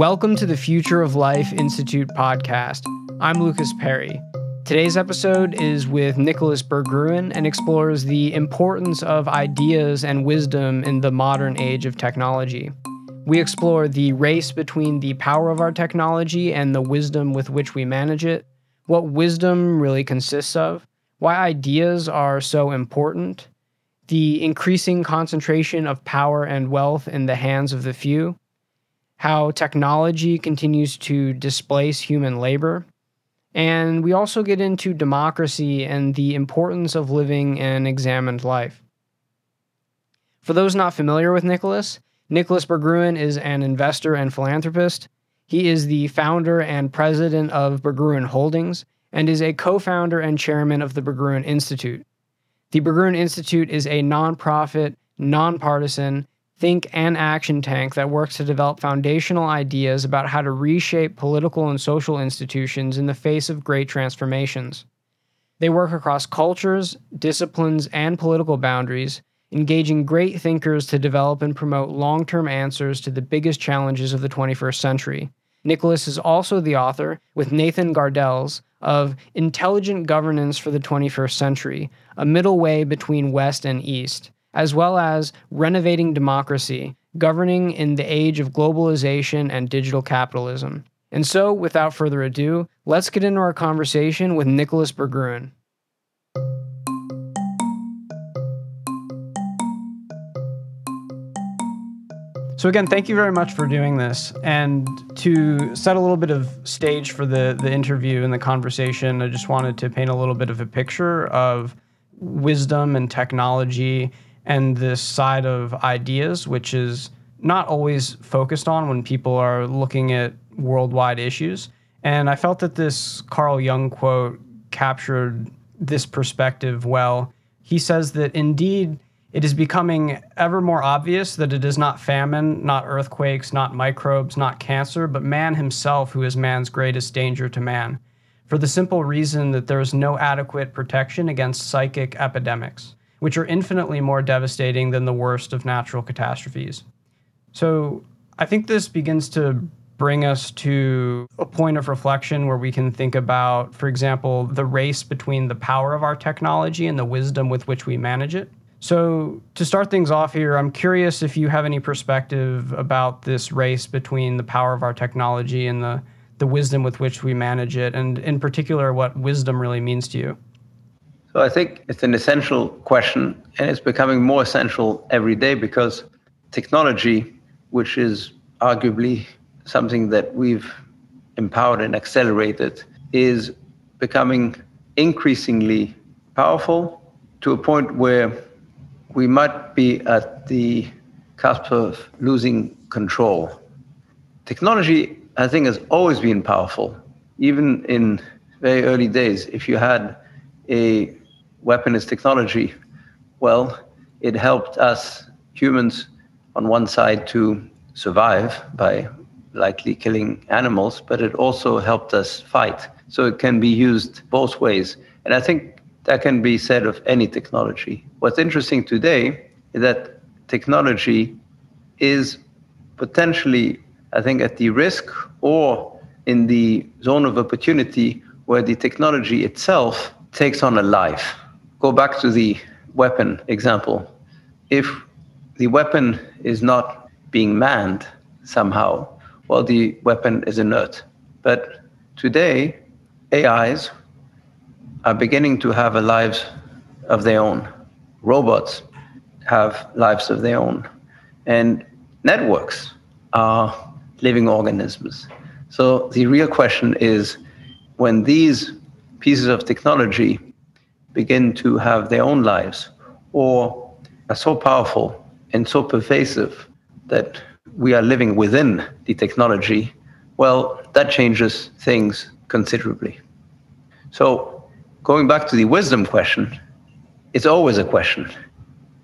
Welcome to the Future of Life Institute podcast. I'm Lucas Perry. Today's episode is with Nicholas Berggruen and explores the importance of ideas and wisdom in the modern age of technology. We explore the race between the power of our technology and the wisdom with which we manage it, what wisdom really consists of, why ideas are so important, the increasing concentration of power and wealth in the hands of the few, how technology continues to displace human labor. And we also get into democracy and the importance of living an examined life. For those not familiar with Nicholas, Nicholas Berggruen is an investor and philanthropist. He is the founder and president of Berggruen Holdings and is a co founder and chairman of the Berggruen Institute. The Berggruen Institute is a nonprofit, nonpartisan, think and action tank that works to develop foundational ideas about how to reshape political and social institutions in the face of great transformations. They work across cultures, disciplines, and political boundaries, engaging great thinkers to develop and promote long term answers to the biggest challenges of the 21st century. Nicholas is also the author, with Nathan Gardells, of Intelligent Governance for the 21st Century, a middle way between West and East, as well as Renovating Democracy, Governing in the Age of Globalization and Digital Capitalism. And so, without further ado, let's get into our conversation with Nicholas Berggruen. So again, thank you very much for doing this. And to set a little bit of stage for the the interview and the conversation, I just wanted to paint a little bit of a picture of wisdom and technology and this side of ideas, which is not always focused on when people are looking at worldwide issues. And I felt that this Carl Jung quote captured this perspective well. He says that indeed it is becoming ever more obvious that it is not famine, not earthquakes, not microbes, not cancer, but man himself who is man's greatest danger to man, for the simple reason that there is no adequate protection against psychic epidemics, which are infinitely more devastating than the worst of natural catastrophes. So I think this begins to bring us to a point of reflection where we can think about, for example, the race between the power of our technology and the wisdom with which we manage it. So, to start things off here, I'm curious if you have any perspective about this race between the power of our technology and the, the wisdom with which we manage it, and in particular, what wisdom really means to you. So, I think it's an essential question, and it's becoming more essential every day because technology, which is arguably something that we've empowered and accelerated, is becoming increasingly powerful to a point where we might be at the cusp of losing control. Technology, I think, has always been powerful, even in very early days. If you had a weapon as technology, well, it helped us humans on one side to survive by likely killing animals, but it also helped us fight. So it can be used both ways. And I think that can be said of any technology. What's interesting today is that technology is potentially, I think, at the risk or in the zone of opportunity where the technology itself takes on a life. Go back to the weapon example. If the weapon is not being manned somehow, well, the weapon is inert. But today, AIs are beginning to have a lives of their own. Robots have lives of their own. And networks are living organisms. So the real question is when these pieces of technology begin to have their own lives or are so powerful and so pervasive that we are living within the technology, well, that changes things considerably. So going back to the wisdom question, it's always a question.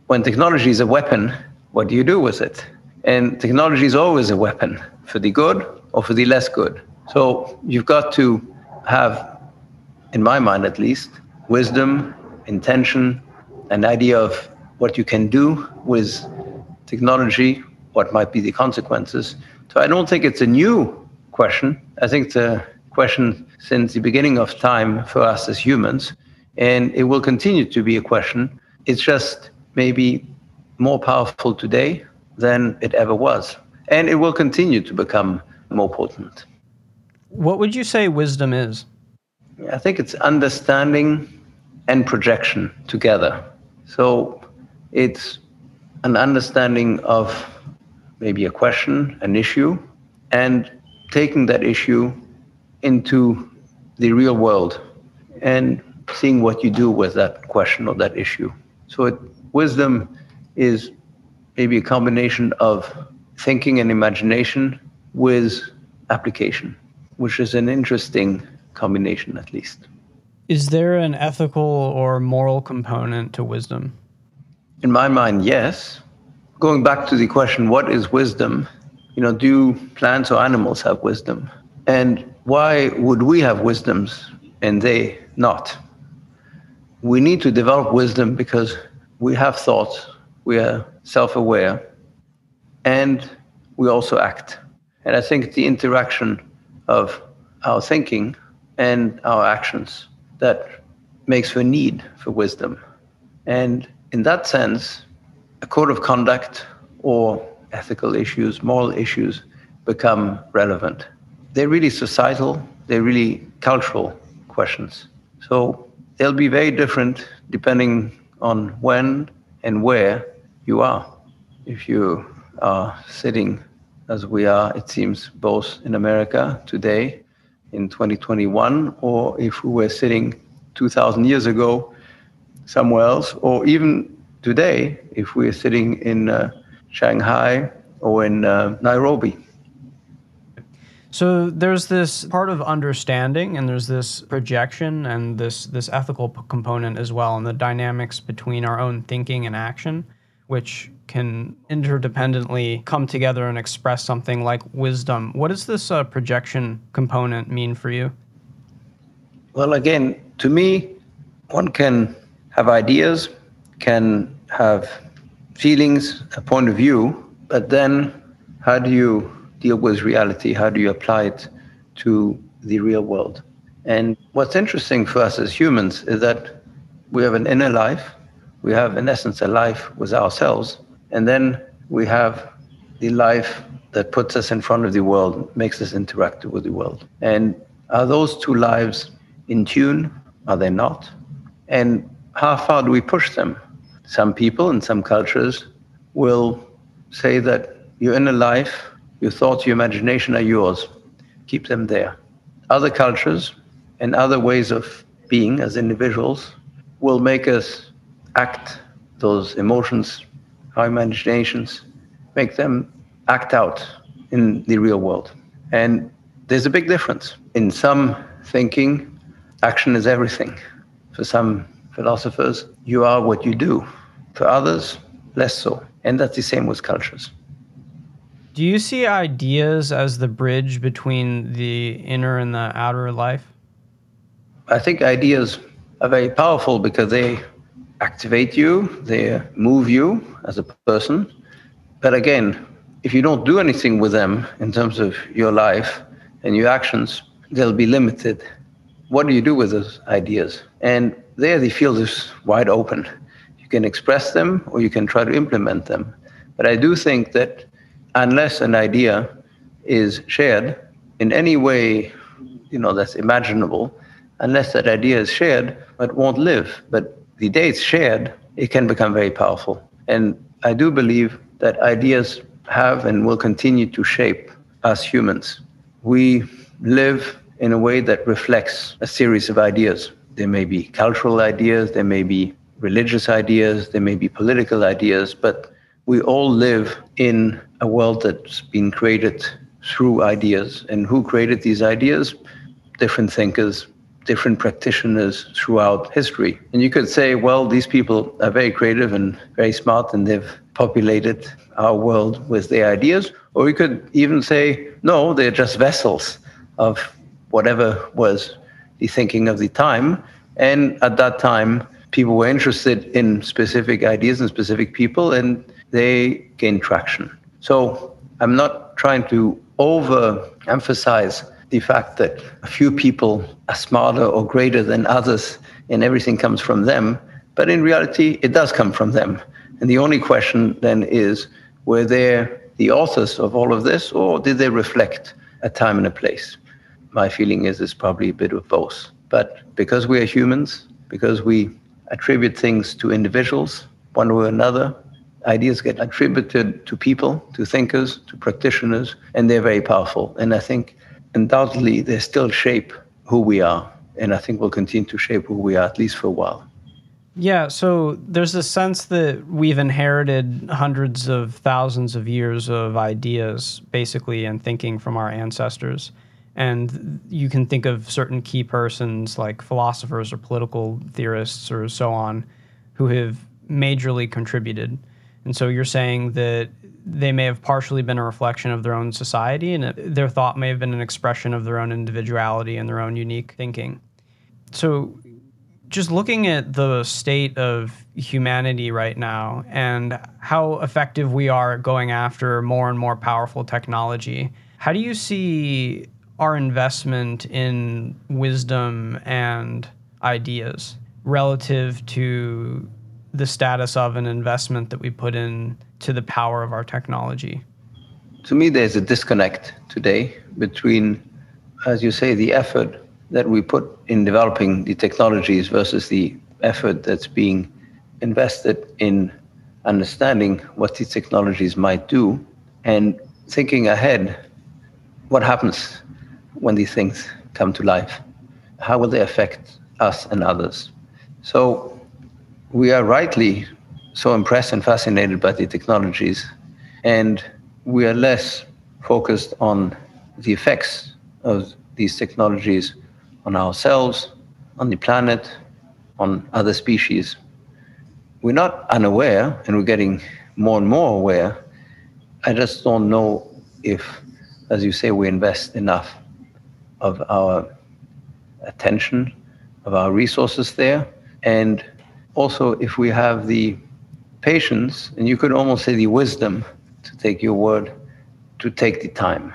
When technology is a weapon, what do you do with it? And technology is always a weapon for the good or for the less good. So you've got to have, in my mind at least, wisdom, intention, an idea of what you can do with technology what might be the consequences. So I don't think it's a new question. I think it's a question since the beginning of time for us as humans, and it will continue to be a question. It's just maybe more powerful today than it ever was, and it will continue to become more potent. What would you say wisdom is? I think it's understanding and projection together. So it's an understanding of maybe a question, an issue, and taking that issue into the real world and seeing what you do with that question or that issue. So it, wisdom is maybe a combination of thinking and imagination with application, which is an interesting combination at least. Is there an ethical or moral component to wisdom? In my mind, yes. Going back to the question, what is wisdom? You know, do plants or animals have wisdom? And why would we have wisdoms and they not? We need to develop wisdom because we have thoughts, we are self aware, and we also act. And I think the interaction of our thinking and our actions that makes for a need for wisdom. And in that sense, a code of conduct or ethical issues, moral issues become relevant. They're really societal, they're really cultural questions. So they'll be very different depending on when and where you are. If you are sitting as we are, it seems, both in America today in 2021, or if we were sitting 2,000 years ago somewhere else, or even today if we're sitting in uh, Shanghai or in uh, Nairobi. So there's this part of understanding, and there's this projection, and this this ethical p- component as well, and the dynamics between our own thinking and action, which can interdependently come together and express something like wisdom. What does this uh, projection component mean for you? Well, again, to me, one can have ideas, can have feelings, a point of view, but then how do you deal with reality? How do you apply it to the real world? And what's interesting for us as humans is that we have an inner life, we have, in essence, a life with ourselves, and then we have the life that puts us in front of the world, makes us interact with the world. And are those two lives in tune? Are they not? And how far do we push them? Some people in some cultures will say that your inner life, your thoughts, your imagination are yours. Keep them there. Other cultures and other ways of being as individuals will make us act those emotions, our imaginations, make them act out in the real world. And there's a big difference. In some thinking, action is everything. For some philosophers, you are what you do. For others, less so. And that's the same with cultures. Do you see ideas as the bridge between the inner and the outer life? I think ideas are very powerful because they activate you, they move you as a person. But again, if you don't do anything with them in terms of your life and your actions, they'll be limited. What do you do with those ideas? And there, the field is wide open. You can express them or you can try to implement them. But I do think that unless an idea is shared in any way, you know, that's imaginable, unless that idea is shared, it won't live. But the day it's shared, it can become very powerful. And I do believe that ideas have and will continue to shape us humans. We live in a way that reflects a series of ideas. There may be cultural ideas, there may be religious ideas, there may be political ideas, but we all live in a world that's been created through ideas. And who created these ideas? Different thinkers, different practitioners throughout history. And you could say, well, these people are very creative and very smart and they've populated our world with their ideas. Or you could even say, no, they're just vessels of whatever was the thinking of the time. And at that time, people were interested in specific ideas and specific people, and they gained traction. So I'm not trying to overemphasize the fact that a few people are smarter or greater than others and everything comes from them. But in reality, it does come from them. And the only question then is were they the authors of all of this or did they reflect a time and a place? My feeling is it's probably a bit of both. But because we are humans, because we attribute things to individuals, one way or another, ideas get attributed to people, to thinkers, to practitioners, and they're very powerful. And I think undoubtedly they still shape who we are. And I think will continue to shape who we are, at least for a while. Yeah, so there's a sense that we've inherited hundreds of thousands of years of ideas, basically, and thinking from our ancestors. And you can think of certain key persons like philosophers or political theorists or so on who have majorly contributed. And so you're saying that they may have partially been a reflection of their own society and their thought may have been an expression of their own individuality and their own unique thinking. So just looking at the state of humanity right now and how effective we are at going after more and more powerful technology, how do you see our investment in wisdom and ideas relative to the status of an investment that we put in to the power of our technology? To me, there's a disconnect today between, as you say, the effort that we put in developing the technologies versus the effort that's being invested in understanding what these technologies might do and thinking ahead what happens when these things come to life? How will they affect us and others? So we are rightly so impressed and fascinated by the technologies, and we are less focused on the effects of these technologies on ourselves, on the planet, on other species. We're not unaware, and we're getting more and more aware. I just don't know if, as you say, we invest enough of our attention, of our resources there. And also, if we have the patience, and you could almost say the wisdom, to take your word, to take the time.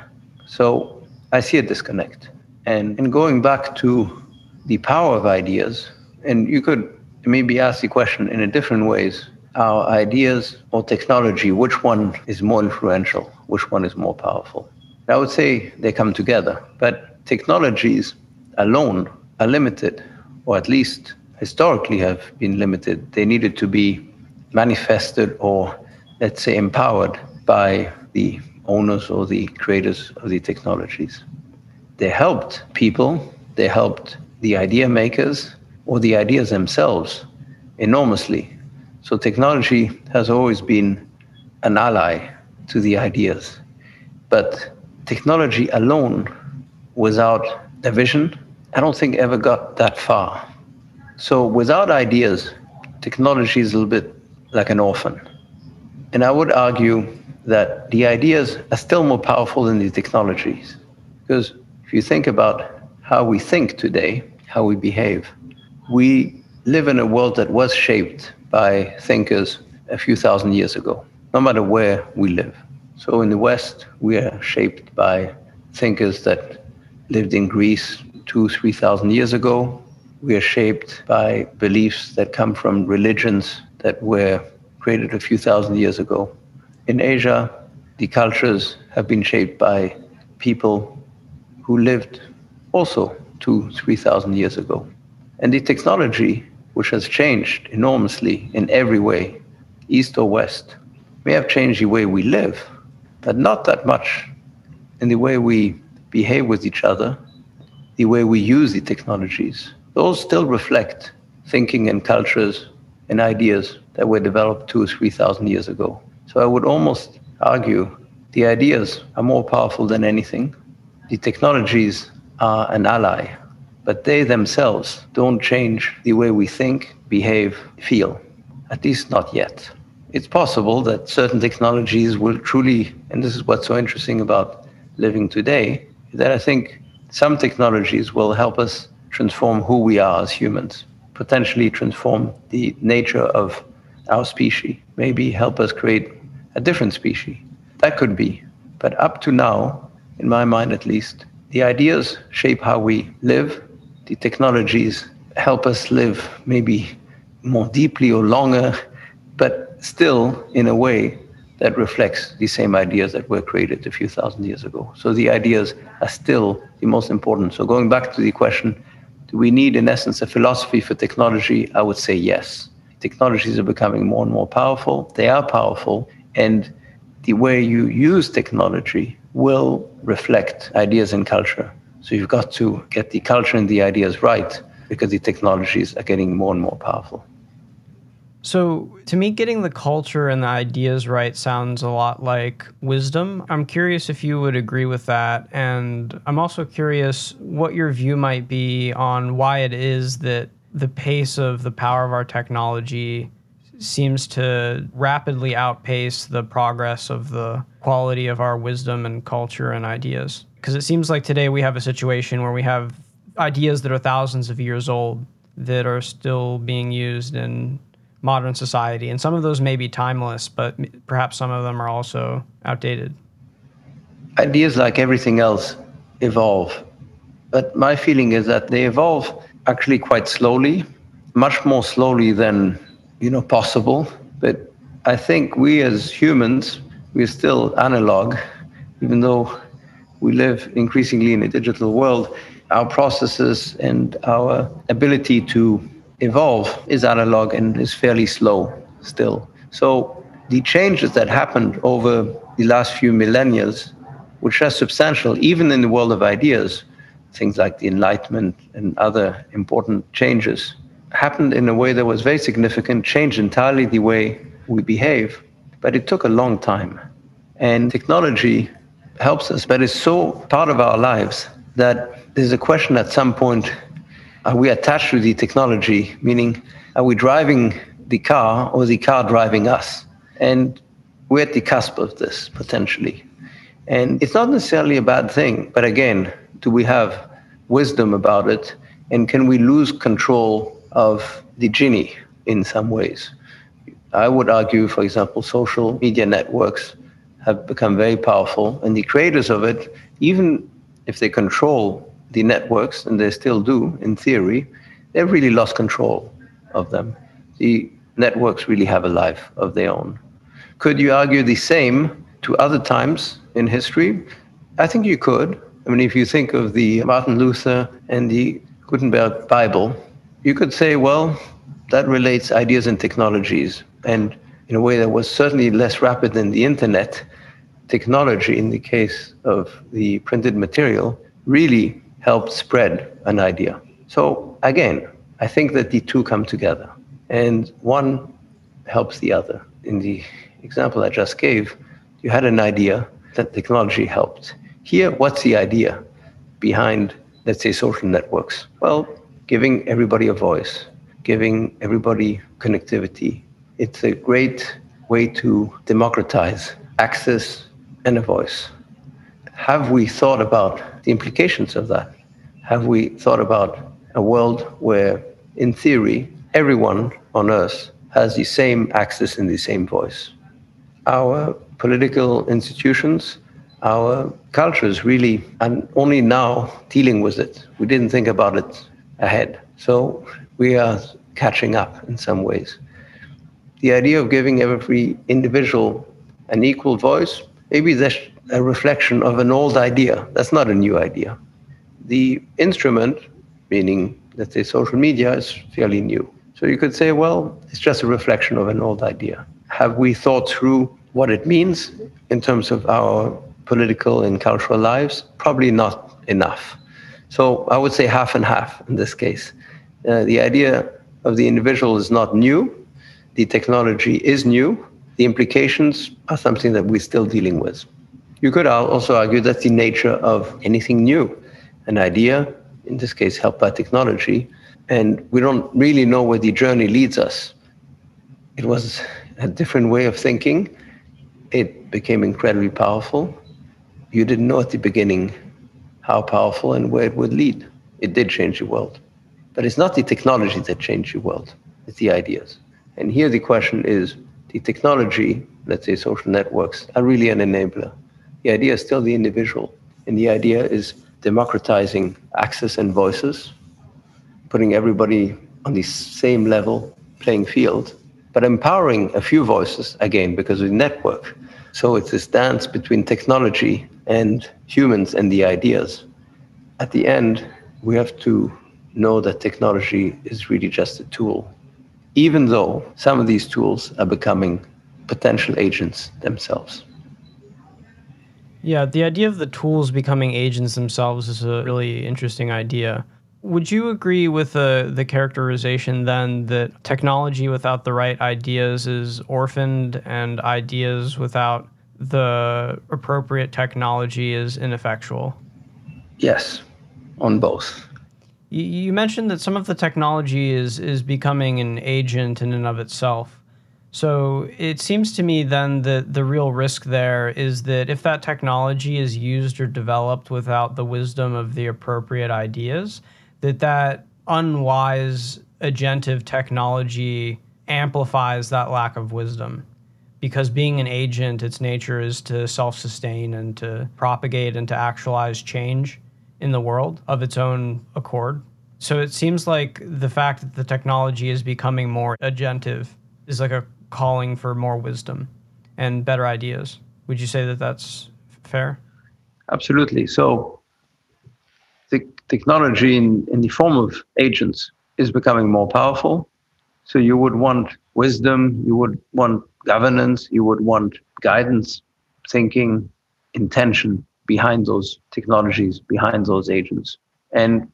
So I see a disconnect. And, and going back to the power of ideas, and you could maybe ask the question in a different ways our ideas or technology, which one is more influential, which one is more powerful? I would say they come together, but technologies alone are limited, or at least historically have been limited. They needed to be manifested or, let's say, empowered by the owners or the creators of the technologies. They helped people, they helped the idea makers or the ideas themselves enormously. So technology has always been an ally to the ideas. But technology alone without a vision, I don't think ever got that far. So without ideas, technology is a little bit like an orphan. And I would argue that the ideas are still more powerful than the technologies. Because if you think about how we think today, how we behave, we live in a world that was shaped by thinkers a few thousand years ago, no matter where we live. So in the West, we are shaped by thinkers that lived in Greece two, 3,000 years ago. We are shaped by beliefs that come from religions that were created a few thousand years ago. In Asia, the cultures have been shaped by people who lived also two, 3,000 years ago. And the technology, which has changed enormously in every way, east or west, may have changed the way we live, but not that much in the way we behave with each other, the way we use the technologies, those still reflect thinking and cultures and ideas that were developed two or 3,000 years ago. So I would almost argue the ideas are more powerful than anything. The technologies are an ally, but they themselves don't change the way we think, behave, feel, at least not yet. It's possible that certain technologies will truly, and this is what's so interesting about living today, that I think some technologies will help us transform who we are as humans, potentially transform the nature of our species, maybe help us create a different species That could be. But up to now, in my mind at least, the ideas shape how we live. The technologies help us live maybe more deeply or longer, but still in a way that reflects the same ideas that were created a few thousand years ago. So the ideas are still the most important. So going back to the question, do we need, in essence, a philosophy for technology? I would say yes. Technologies are becoming more and more powerful. They are powerful. And the way you use technology will reflect ideas and culture. So you've got to get the culture and the ideas right because the technologies are getting more and more powerful. So, to me, getting the culture and the ideas right sounds a lot like wisdom. I'm curious if you would agree with that. And I'm also curious what your view might be on why it is that the pace of the power of our technology seems to rapidly outpace the progress of the quality of our wisdom and culture and ideas. Because it seems like today we have a situation where we have ideas that are thousands of years old that are still being used in modern society. And some of those may be timeless, but perhaps some of them are also outdated. Ideas, like everything else, evolve. But my feeling is that they evolve actually quite slowly, much more slowly than you know possible. But I think we as humans, we're still analog, even though we live increasingly in a digital world. Our processes and our ability to evolve is analog and is fairly slow still. So the changes that happened over the last few millennia, which are substantial, even in the world of ideas, things like the Enlightenment and other important changes, happened in a way that was very significant, changed entirely the way we behave. But it took a long time. And technology helps us, but it's so part of our lives that there's a question at some point are we attached to the technology? Meaning, are we driving the car or the car driving us? And we're at the cusp of this potentially. And it's not necessarily a bad thing, but again, do we have wisdom about it? And can we lose control of the genie in some ways? I would argue, for example, social media networks have become very powerful, and the creators of it, even if they control the networks, and they still do in theory, they've really lost control of them. The networks really have a life of their own. Could you argue the same to other times in history? I think you could. I mean, if you think of the Martin Luther and the Gutenberg Bible, you could say, well, that relates ideas and technologies. And in a way that was certainly less rapid than the internet, technology, in the case of the printed material, really helped spread an idea. So again, I think that the two come together and one helps the other. In the example I just gave, you had an idea that technology helped. Here, what's the idea behind, let's say, social networks? Well, giving everybody a voice, giving everybody connectivity. It's a great way to democratize access and a voice. Have we thought about the implications of that? Have we thought about a world where, in theory, everyone on earth has the same access and the same voice? Our political institutions, our cultures really are only now dealing with it. We didn't think about it ahead. So we are catching up in some ways. The idea of giving every individual an equal voice, maybe that's a reflection of an old idea. That's not a new idea. The instrument, meaning let's say social media, is fairly new. So you could say, well, it's just a reflection of an old idea. Have we thought through what it means in terms of our political and cultural lives? Probably not enough. So I would say half and half in this case. Uh, the idea of the individual is not new. The technology is new. The implications are something that we're still dealing with. You could also argue that's the nature of anything new, an idea, in this case, helped by technology, and we don't really know where the journey leads us. It was a different way of thinking. It became incredibly powerful. You didn't know at the beginning how powerful and where it would lead. It did change the world. But it's not the technology that changed the world, it's the ideas. And here the question is the technology, let's say social networks, are really an enabler. The idea is still the individual, and the idea is democratizing access and voices, putting everybody on the same level playing field, but empowering a few voices again because the network. So it's this dance between technology and humans and the ideas. At the end, we have to know that technology is really just a tool, even though some of these tools are becoming potential agents themselves. Yeah, the idea of the tools becoming agents themselves is a really interesting idea. Would you agree with the, the characterization then that technology without the right ideas is orphaned and ideas without the appropriate technology is ineffectual? Yes, on both. You, you mentioned that some of the technology is, is becoming an agent in and of itself. So it seems to me then that the real risk there is that if that technology is used or developed without the wisdom of the appropriate ideas, that that unwise agentive technology amplifies that lack of wisdom. Because being an agent its nature is to self-sustain and to propagate and to actualize change in the world of its own accord. So it seems like the fact that the technology is becoming more agentive is like a calling for more wisdom and better ideas would you say that that's fair absolutely so the technology in, in the form of agents is becoming more powerful. So you would want wisdom, you would want governance, you would want guidance, thinking, intention behind those technologies, behind those agents. And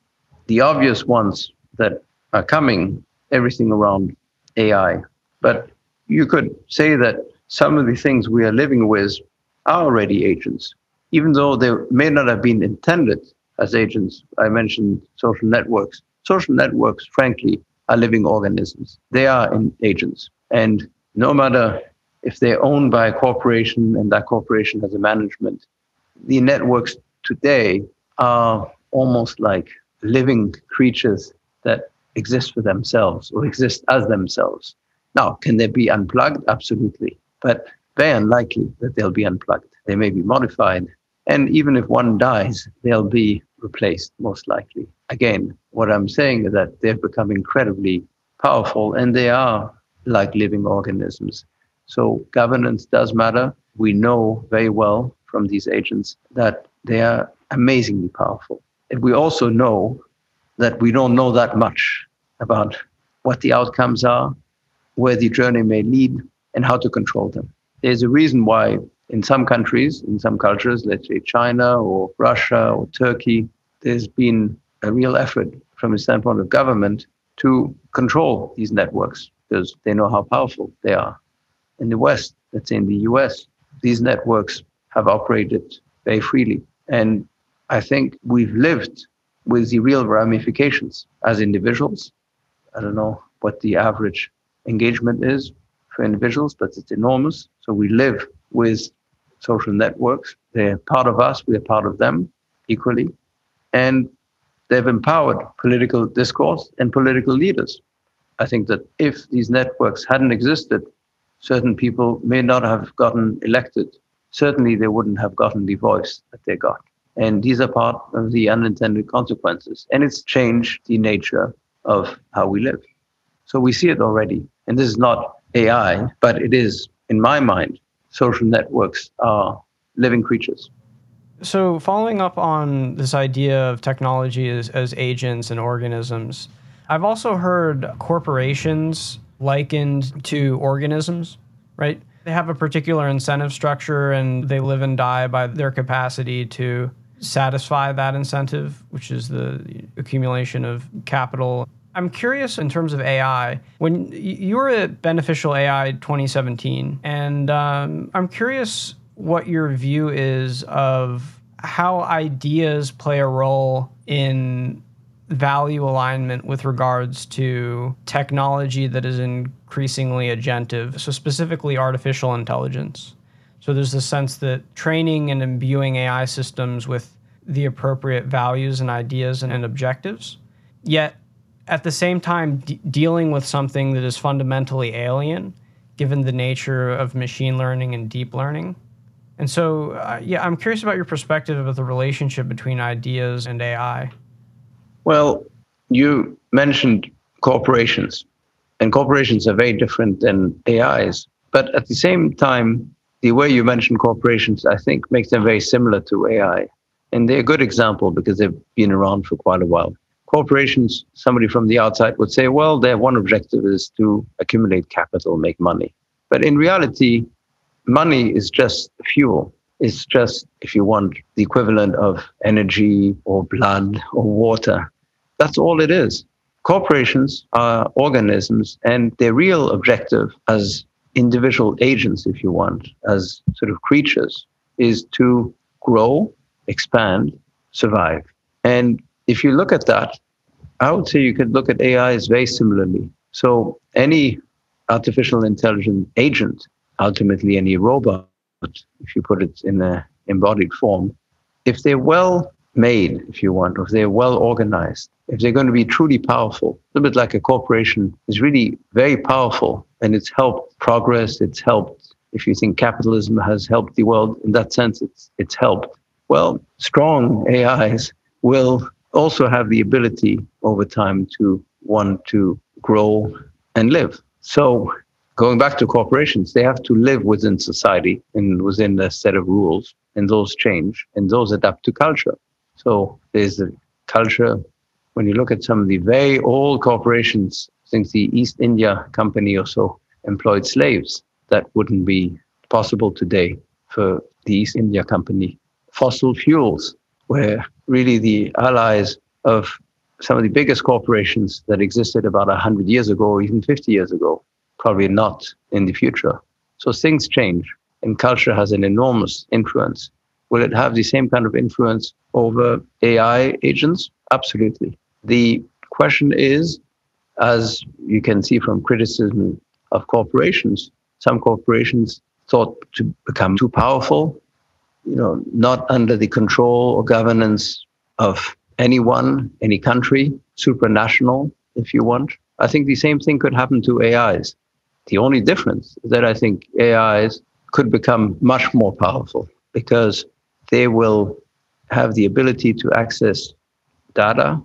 the obvious ones that are coming, everything around AI. But you could say that some of the things we are living with are already agents, even though they may not have been intended as agents. I mentioned social networks. Social networks, frankly, are living organisms. They are agents. And no matter if they're owned by a corporation and that corporation has a management, the networks today are almost like living creatures that exist for themselves or exist as themselves. Now, can they be unplugged? Absolutely. But very unlikely that they'll be unplugged. They may be modified. And even if one dies, they'll be replaced, most likely. Again, what I'm saying is that they've become incredibly powerful and they are like living organisms. So governance does matter. We know very well from these agents that they are amazingly powerful. And we also know that we don't know that much about what the outcomes are, where the journey may lead, and how to control them. There's a reason why in some countries, in some cultures, let's say China or Russia or Turkey, there's been a real effort from the standpoint of government to control these networks because they know how powerful they are. In the West, let's say in the US, these networks have operated very freely. And I think we've lived with the real ramifications as individuals. I don't know what the average engagement is for individuals, but it's enormous. So we live with social networks. They're part of us, we're part of them equally. And they've empowered political discourse and political leaders. I think that if these networks hadn't existed, certain people may not have gotten elected. Certainly, they wouldn't have gotten the voice that they got. And these are part of the unintended consequences. And it's changed the nature of how we live. So we see it already. And this is not AI, but it is, in my mind, social networks are living creatures. So, following up on this idea of technology as, as agents and organisms, I've also heard corporations likened to organisms, right? They have a particular incentive structure and they live and die by their capacity to satisfy that incentive, which is the accumulation of capital. I'm curious in terms of AI. When you were at Beneficial AI 2017, and um, I'm curious what your view is of how ideas play a role in value alignment with regards to technology that is increasingly agentive, so specifically artificial intelligence. So there's a sense that training and imbuing AI systems with the appropriate values and ideas and, and objectives, yet at the same time, dealing with something that is fundamentally alien given the nature of machine learning and deep learning. And so, uh, yeah, I'm curious about your perspective of the relationship between ideas and AI. Well, you mentioned corporations, and corporations are very different than AIs. But at the same time, the way you mentioned corporations, I think, makes them very similar to AI. And they're a good example because they've been around for quite a while. Corporations, somebody from the outside would say, well, their one objective is to accumulate capital, make money. But in reality, money is just fuel. It's just, if you want, the equivalent of energy or blood or water. That's all it is. Corporations are organisms, and their real objective as individual agents, if you want, as sort of creatures, is to grow, expand, survive. And if you look at that, I would say you could look at AIs very similarly. So any artificial intelligent agent, ultimately any robot, if you put it in an embodied form, if they're well made, if you want, or if they're well organized, if they're going to be truly powerful, a little bit like a corporation is really very powerful and it's helped progress, it's helped, if you think capitalism has helped the world, in that sense, it's, it's helped. Well, strong AIs will also have the ability over time to want to grow and live. So going back to corporations, they have to live within society and within a set of rules, and those change and those adapt to culture. So there's a culture. When you look at some of the very old corporations, I think the East India Company also employed slaves. That wouldn't be possible today for the East India Company. Fossil fuels were really the allies of some of the biggest corporations that existed about 100 years ago or even 50 years ago, probably not in the future. So things change, and culture has an enormous influence. Will it have the same kind of influence over AI agents? Absolutely. The question is, as you can see from criticism of corporations, some corporations thought to become too powerful, you know, not under the control or governance of anyone, any country, supranational, if you want. I think the same thing could happen to AIs. The only difference is that I think AIs could become much more powerful because they will have the ability to access data.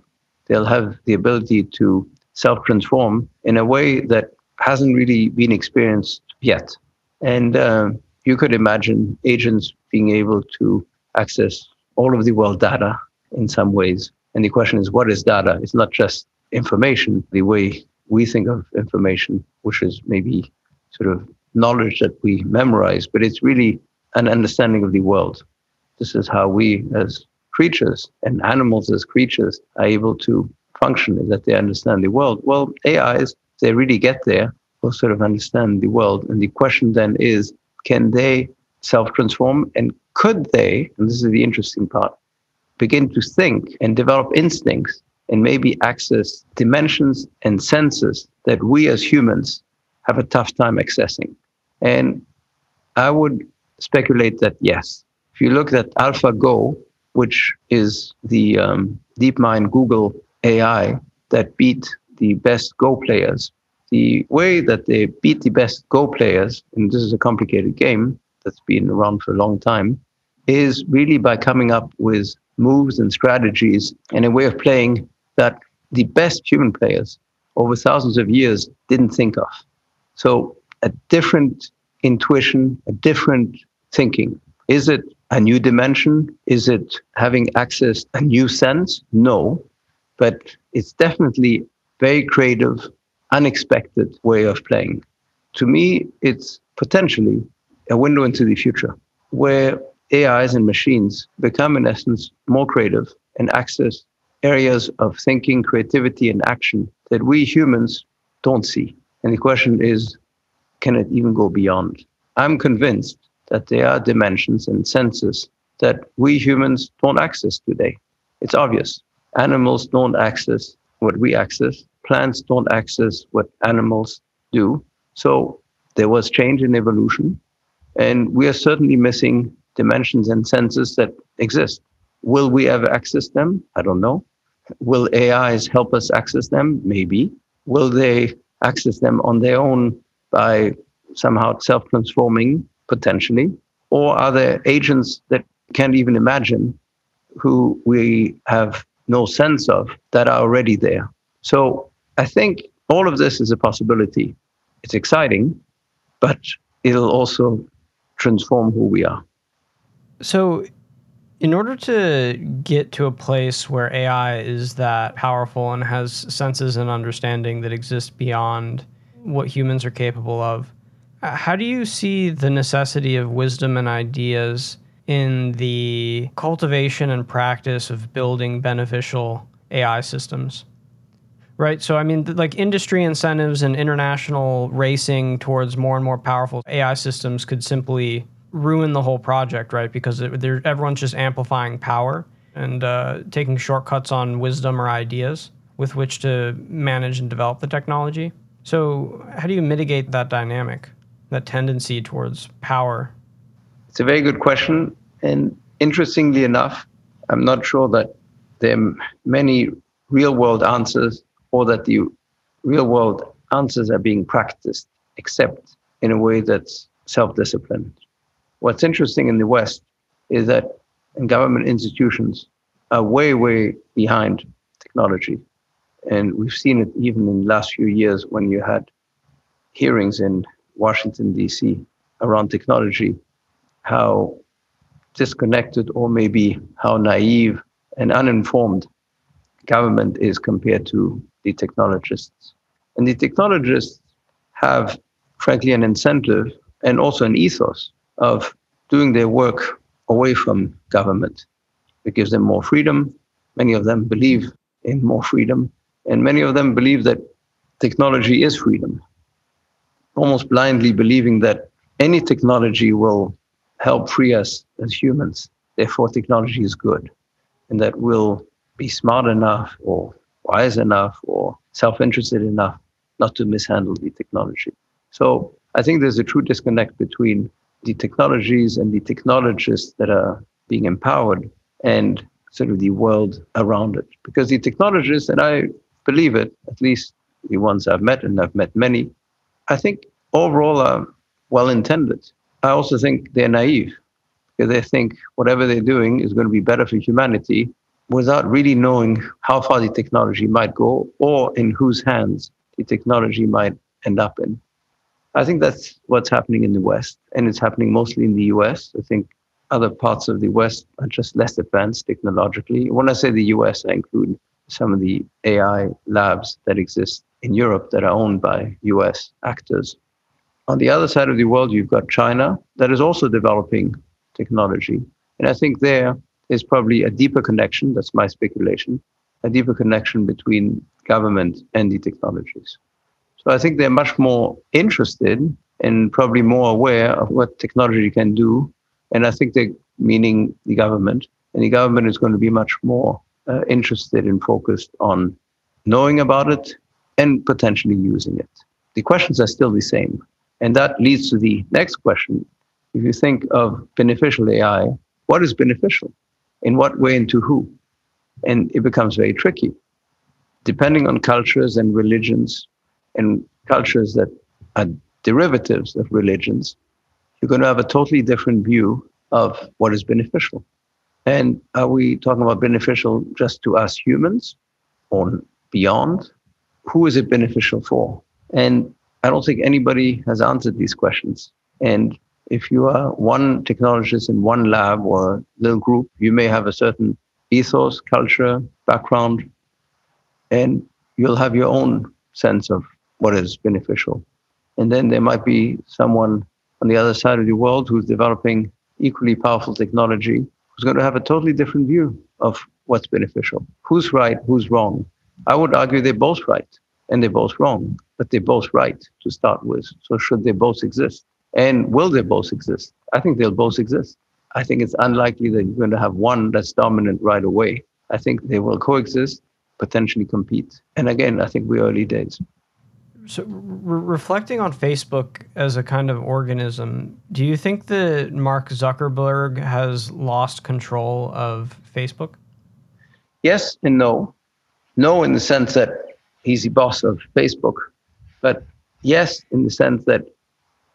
They'll have the ability to self transform in a way that hasn't really been experienced yet. And uh, you could imagine agents being able to access all of the world data in some ways. And the question is, what is data? It's not just information, the way we think of information, which is maybe sort of knowledge that we memorize, but it's really an understanding of the world. This is how we as creatures and animals as creatures are able to function, is that they understand the world. Well, AIs, they really get there, will sort of understand the world. And the question then is, can they self-transform and could they, and this is the interesting part, begin to think and develop instincts and maybe access dimensions and senses that we as humans have a tough time accessing. And I would speculate that yes, if you look at AlphaGo, which is the um, DeepMind Google AI that beat the best Go players, the way that they beat the best Go players, and this is a complicated game that's been around for a long time, is really by coming up with moves and strategies and a way of playing that the best human players over thousands of years didn't think of. So a different intuition, a different thinking. Is it a new dimension? Is it having access a new sense? No, but it's definitely very creative, unexpected way of playing. To me, it's potentially a window into the future where AIs and machines become, in essence, more creative and access areas of thinking, creativity, and action that we humans don't see. And the question is, can it even go beyond? I'm convinced that there are dimensions and senses that we humans don't access today. It's obvious. Animals don't access what we access. Plants don't access what animals do. So there was change in evolution. And we are certainly missing dimensions and senses that exist. Will we ever access them? I don't know. Will AIs help us access them? Maybe. Will they access them on their own by somehow self transforming potentially? Or are there agents that can't even imagine who we have no sense of that are already there? So I think all of this is a possibility. It's exciting, but it'll also transform who we are. So, in order to get to a place where AI is that powerful and has senses and understanding that exist beyond what humans are capable of, how do you see the necessity of wisdom and ideas in the cultivation and practice of building beneficial AI systems? Right. So, I mean, like industry incentives and international racing towards more and more powerful AI systems could simply ruin the whole project, right? Because it, everyone's just amplifying power and uh, taking shortcuts on wisdom or ideas with which to manage and develop the technology. So, how do you mitigate that dynamic, that tendency towards power? It's a very good question. And interestingly enough, I'm not sure that there are many real world answers or that the real world answers are being practiced, except in a way that's self disciplined. What's interesting in the West is that government institutions are way, way behind technology. And we've seen it even in the last few years when you had hearings in Washington, D.C. around technology, how disconnected or maybe how naive and uninformed government is compared to the technologists. And the technologists have, frankly, an incentive and also an ethos of doing their work away from government. It gives them more freedom. Many of them believe in more freedom. And many of them believe that technology is freedom, almost blindly believing that any technology will help free us as humans. Therefore, technology is good, and that we'll be smart enough or wise enough or self interested enough not to mishandle the technology. So I think there's a true disconnect between the technologies and the technologists that are being empowered and sort of the world around it. Because the technologists, and I believe it, at least the ones I've met, and I've met many, I think overall are well intended. I also think they're naive because they think whatever they're doing is going to be better for humanity without really knowing how far the technology might go or in whose hands the technology might end up in. I think that's what's happening in the West, and it's happening mostly in the US. I think other parts of the West are just less advanced technologically. When I say the US, I include some of the AI labs that exist in Europe that are owned by US actors. On the other side of the world, you've got China that is also developing technology. And I think there is probably a deeper connection, that's my speculation, a deeper connection between government and the technologies. So I think they're much more interested and probably more aware of what technology can do. And I think they're meaning the government. And the government is going to be much more uh, interested and focused on knowing about it and potentially using it. The questions are still the same. And that leads to the next question. If you think of beneficial AI, what is beneficial? In what way and to who. And it becomes very tricky. Depending on cultures and religions and cultures that are derivatives of religions, you're going to have a totally different view of what is beneficial. And are we talking about beneficial just to us humans or beyond? Who is it beneficial for? And I don't think anybody has answered these questions. And if you are one technologist in one lab or a little group, you may have a certain ethos, culture, background, and you'll have your own sense of what is beneficial. And then there might be someone on the other side of the world who's developing equally powerful technology who's going to have a totally different view of what's beneficial. Who's right, who's wrong? I would argue they're both right and they're both wrong, but they're both right to start with. So should they both exist? And will they both exist? I think they'll both exist. I think it's unlikely that you're going to have one that's dominant right away. I think they will coexist, potentially compete. And again, I think we're early days. So, re- reflecting on Facebook as a kind of organism, do you think that Mark Zuckerberg has lost control of Facebook? Yes and no. No, in the sense that he's the boss of Facebook, but yes, in the sense that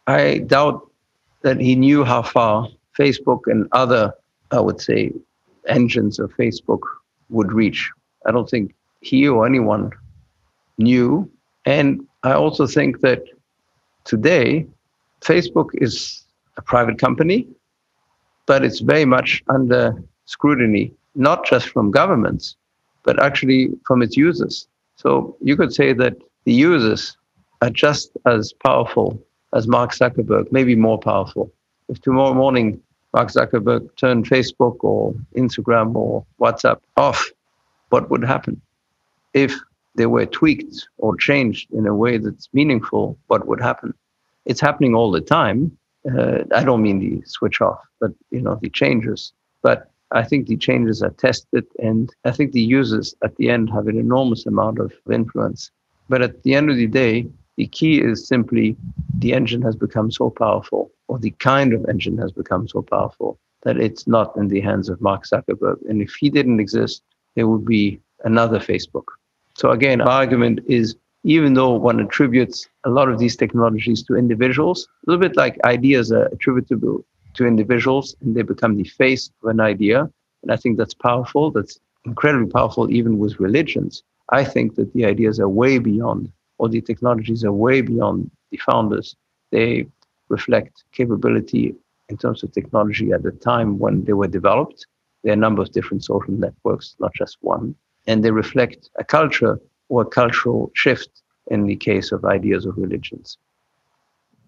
I doubt that he knew how far Facebook and other, I would say, engines of Facebook would reach. I don't think he or anyone knew. And I also think that today, Facebook is a private company, but it's very much under scrutiny, not just from governments, but actually from its users. So you could say that the users are just as powerful as Mark Zuckerberg, maybe more powerful. If tomorrow morning Mark Zuckerberg turned Facebook or Instagram or WhatsApp off, what would happen? If they were tweaked or changed in a way that's meaningful, what would happen? It's happening all the time. Uh, I don't mean the switch off, but you know the changes. But I think the changes are tested, and I think the users at the end have an enormous amount of influence. But at the end of the day, the key is simply the engine has become so powerful, or the kind of engine has become so powerful that it's not in the hands of Mark Zuckerberg. And if he didn't exist, there would be another Facebook. So again, our argument is even though one attributes a lot of these technologies to individuals, a little bit like ideas are attributable to individuals and they become the face of an idea. And I think that's powerful. That's incredibly powerful, even with religions. I think that the ideas are way beyond or the technologies are way beyond the founders. They reflect capability in terms of technology at the time when they were developed. There are a number of different social networks, not just one. And they reflect a culture or a cultural shift in the case of ideas of religions.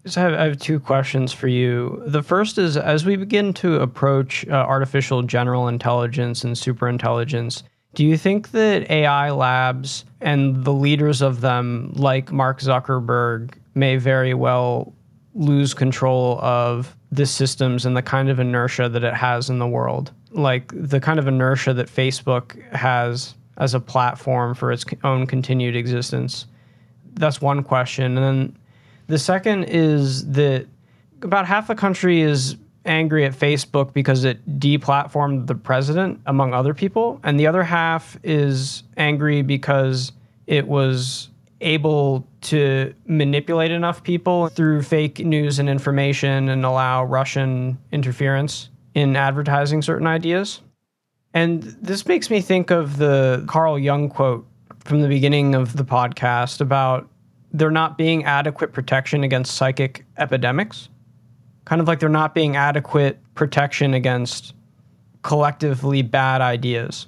So I have, two questions for you. The first is as we begin to approach uh, artificial general intelligence and superintelligence, do you think that AI labs and the leaders of them, like Mark Zuckerberg, may very well lose control of the systems and the kind of inertia that it has in the world? Like the kind of inertia that Facebook has as a platform for its own continued existence? That's one question. And then the second is that about half the country is angry at Facebook because it deplatformed the president, among other people. And the other half is angry because it was able to manipulate enough people through fake news and information and allow Russian interference in advertising certain ideas. And this makes me think of the Carl Jung quote from the beginning of the podcast about there not being adequate protection against psychic epidemics kind of like there not being adequate protection against collectively bad ideas.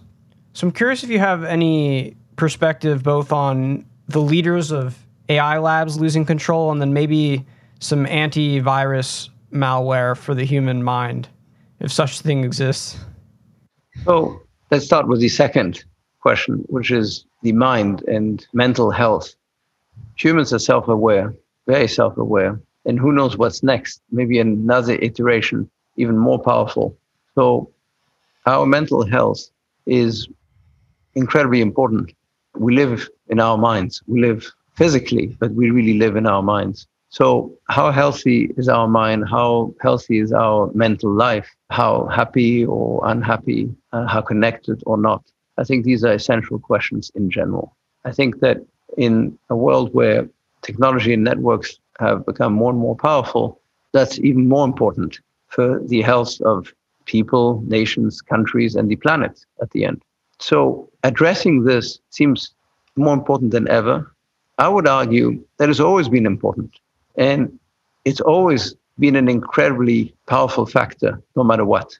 So I'm curious if you have any perspective both on the leaders of AI labs losing control and then maybe some antivirus malware for the human mind, if such a thing exists. So let's start with the second question, which is the mind and mental health. Humans are self aware, very self aware and who knows what's next? Maybe another iteration, even more powerful. So, our mental health is incredibly important. We live in our minds. We live physically, but we really live in our minds. So, how healthy is our mind? How healthy is our mental life? How happy or unhappy? Uh, how connected or not? I think these are essential questions in general. I think that in a world where technology and networks have become more and more powerful, that's even more important for the health of people, nations, countries, and the planet at the end. So addressing this seems more important than ever. I would argue that it's always been important. And it's always been an incredibly powerful factor, no matter what.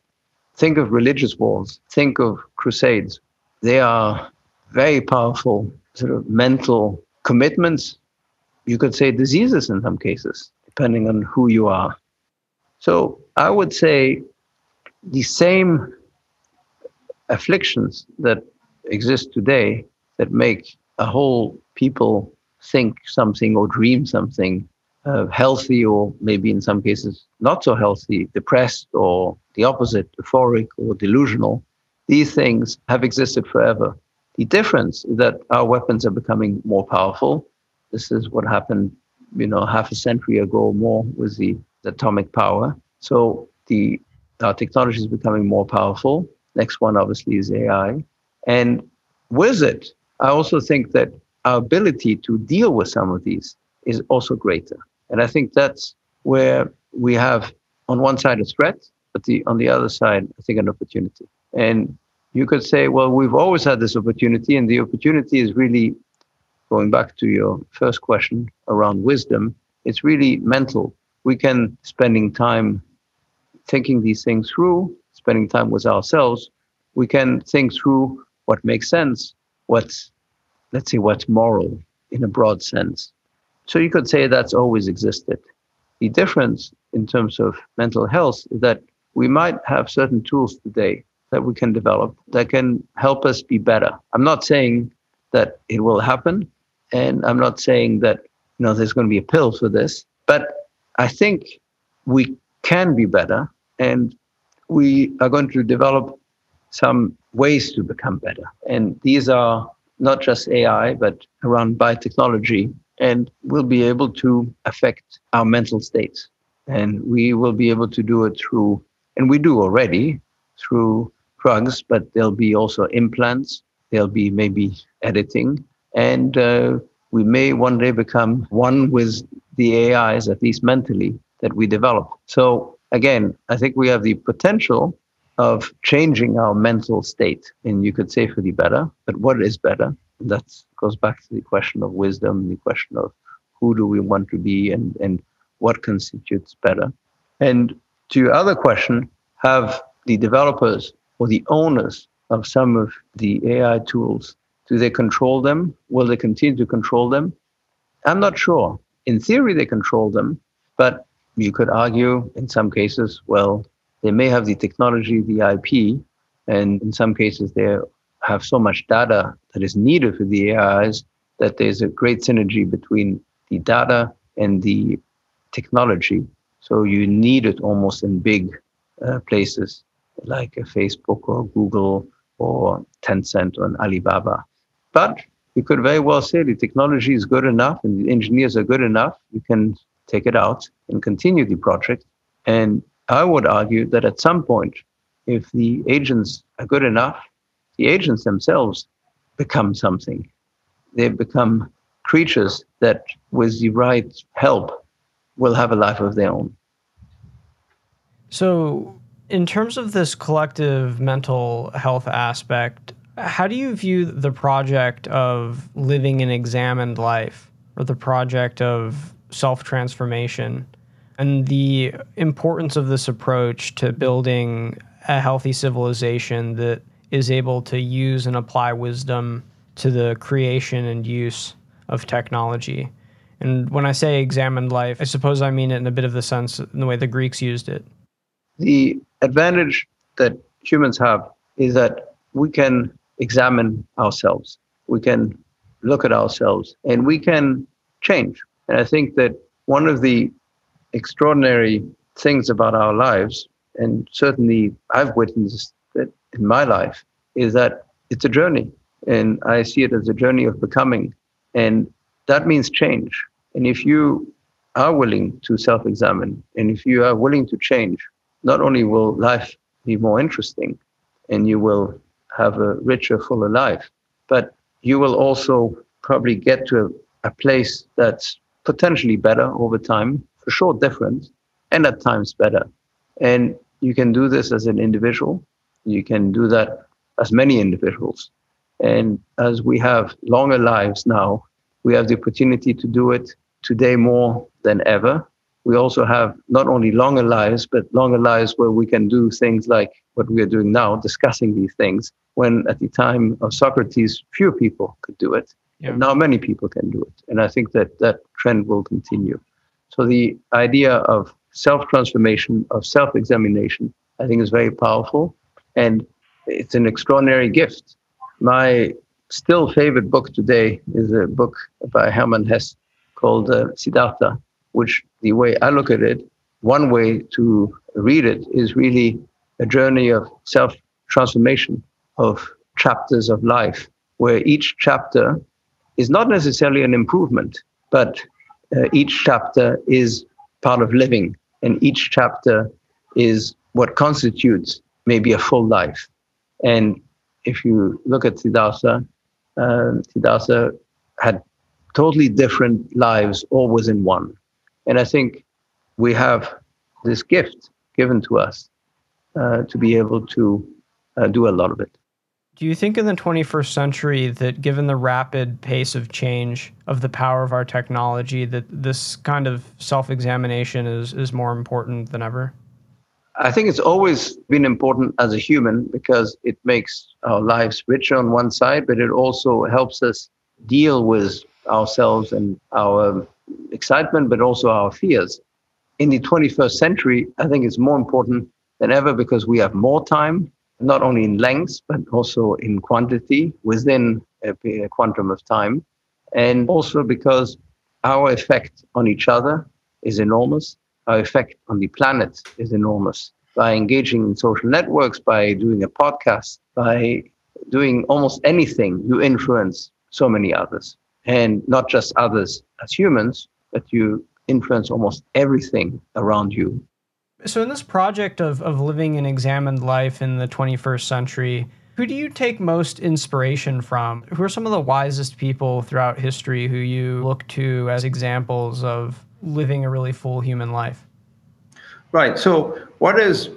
Think of religious wars, think of crusades. They are very powerful sort of mental commitments you could say diseases in some cases, depending on who you are. So I would say the same afflictions that exist today that make a whole people think something or dream something uh, healthy or maybe in some cases not so healthy, depressed or the opposite, euphoric or delusional, these things have existed forever. The difference is that our weapons are becoming more powerful this is what happened, you know, half a century ago more with the, the atomic power. So the our technology is becoming more powerful. Next one, obviously, is AI. And with it, I also think that our ability to deal with some of these is also greater. And I think that's where we have on one side a threat, but the, on the other side, I think an opportunity. And you could say, well, we've always had this opportunity, and the opportunity is really going back to your first question around wisdom. It's really mental. We can spending time thinking these things through, spending time with ourselves. We can think through what makes sense, what's let's say what's moral in a broad sense. So you could say that's always existed. The difference in terms of mental health is that we might have certain tools today that we can develop that can help us be better. I'm not saying that it will happen, and I'm not saying that you know there's going to be a pill for this, but I think we can be better, and we are going to develop some ways to become better. And these are not just AI, but around biotechnology, and we'll be able to affect our mental states. And we will be able to do it through, and we do already, through drugs, but there'll be also implants, there'll be maybe editing, and uh, we may one day become one with the AIs, at least mentally, that we develop. So again, I think we have the potential of changing our mental state, and you could say for the better. But what is better? That goes back to the question of wisdom, the question of who do we want to be, and and what constitutes better. And to your other question, have the developers or the owners of some of the AI tools, do they control them? Will they continue to control them? I'm not sure. In theory, they control them, but you could argue in some cases, well, they may have the technology, the IP, and in some cases, they have so much data that is needed for the AIs that there's a great synergy between the data and the technology. So you need it almost in big uh, places like a Facebook or Google or Tencent or Alibaba. But you could very well say the technology is good enough and the engineers are good enough. You can take it out and continue the project. And I would argue that at some point, if the agents are good enough, the agents themselves become something. They become creatures that, with the right help, will have a life of their own. So, in terms of this collective mental health aspect, how do you view the project of living an examined life or the project of self transformation and the importance of this approach to building a healthy civilization that is able to use and apply wisdom to the creation and use of technology? And when I say examined life, I suppose I mean it in a bit of the sense in the way the Greeks used it. The advantage that humans have is that we can examine ourselves, we can look at ourselves, and we can change. And I think that one of the extraordinary things about our lives, and certainly I've witnessed it in my life, is that it's a journey. And I see it as a journey of becoming. And that means change. And if you are willing to self examine and if you are willing to change, not only will life be more interesting and you will have a richer, fuller life, but you will also probably get to a, a place that's potentially better over time, for sure different, and at times better. And you can do this as an individual. You can do that as many individuals. And as we have longer lives now, we have the opportunity to do it today more than ever we also have not only longer lives, but longer lives where we can do things like what we are doing now, discussing these things, when at the time of Socrates, few people could do it. Yeah. Now many people can do it. And I think that that trend will continue. So the idea of self transformation, of self examination, I think is very powerful. And it's an extraordinary gift. My still favorite book today is a book by Hermann Hesse called uh, Siddhartha which the way I look at it, one way to read it is really a journey of self transformation, of chapters of life, where each chapter is not necessarily an improvement, but uh, each chapter is part of living, and each chapter is what constitutes maybe a full life. And if you look at Siddhartha, uh, Siddhartha had totally different lives all within one. And I think we have this gift given to us uh, to be able to uh, do a lot of it. Do you think in the 21st century that given the rapid pace of change of the power of our technology that this kind of self-examination is is more important than ever? I think it's always been important as a human because it makes our lives richer on one side, but it also helps us deal with ourselves and our excitement, but also our fears. In the 21st century, I think it's more important than ever because we have more time not only in length, but also in quantity within a, a quantum of time. And also because our effect on each other is enormous. Our effect on the planet is enormous. By engaging in social networks, by doing a podcast, by doing almost anything, you influence so many others. And not just others as humans, but you influence almost everything around you so, in this project of, of living an examined life in the 21st century, who do you take most inspiration from? Who are some of the wisest people throughout history who you look to as examples of living a really full human life? Right. So, what is,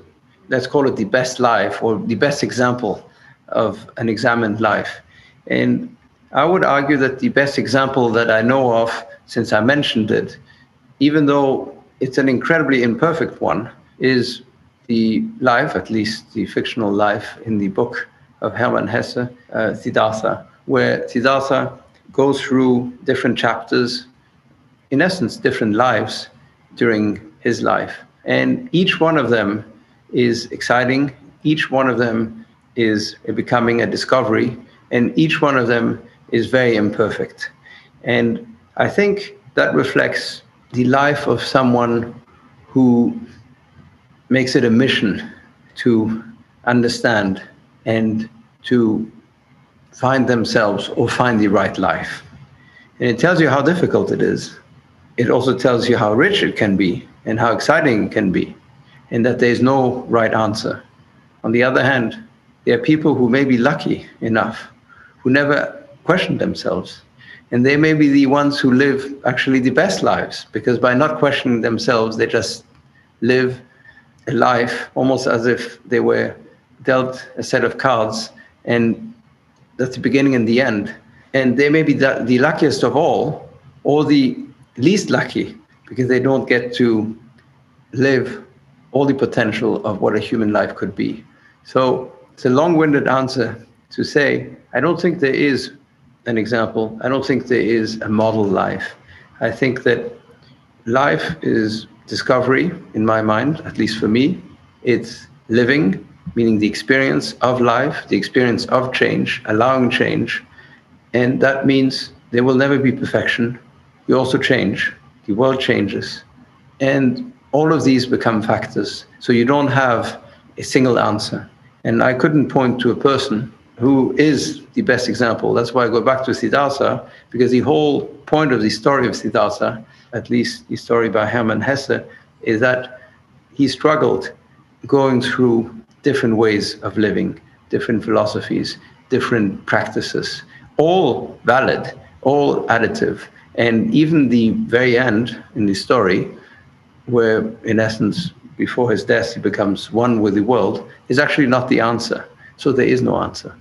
let's call it the best life or the best example of an examined life? And I would argue that the best example that I know of, since I mentioned it, even though it's an incredibly imperfect one, is the life, at least the fictional life in the book of Hermann Hesse, uh, Siddhartha, where Siddhartha goes through different chapters, in essence, different lives during his life. And each one of them is exciting, each one of them is becoming a discovery, and each one of them is very imperfect. And I think that reflects the life of someone who makes it a mission to understand and to find themselves or find the right life. And it tells you how difficult it is. It also tells you how rich it can be and how exciting it can be, and that there's no right answer. On the other hand, there are people who may be lucky enough who never question themselves and they may be the ones who live actually the best lives because by not questioning themselves, they just live a life almost as if they were dealt a set of cards and that's the beginning and the end. And they may be the, the luckiest of all or the least lucky because they don't get to live all the potential of what a human life could be. So it's a long winded answer to say, I don't think there is an example. I don't think there is a model life. I think that life is discovery, in my mind, at least for me. It's living, meaning the experience of life, the experience of change, allowing change. And that means there will never be perfection. You also change, the world changes. And all of these become factors. So you don't have a single answer. And I couldn't point to a person who is the best example. That's why I go back to Siddhartha, because the whole point of the story of Siddhartha, at least the story by Hermann Hesse, is that he struggled going through different ways of living, different philosophies, different practices, all valid, all additive. And even the very end in the story, where in essence, before his death, he becomes one with the world, is actually not the answer. So there is no answer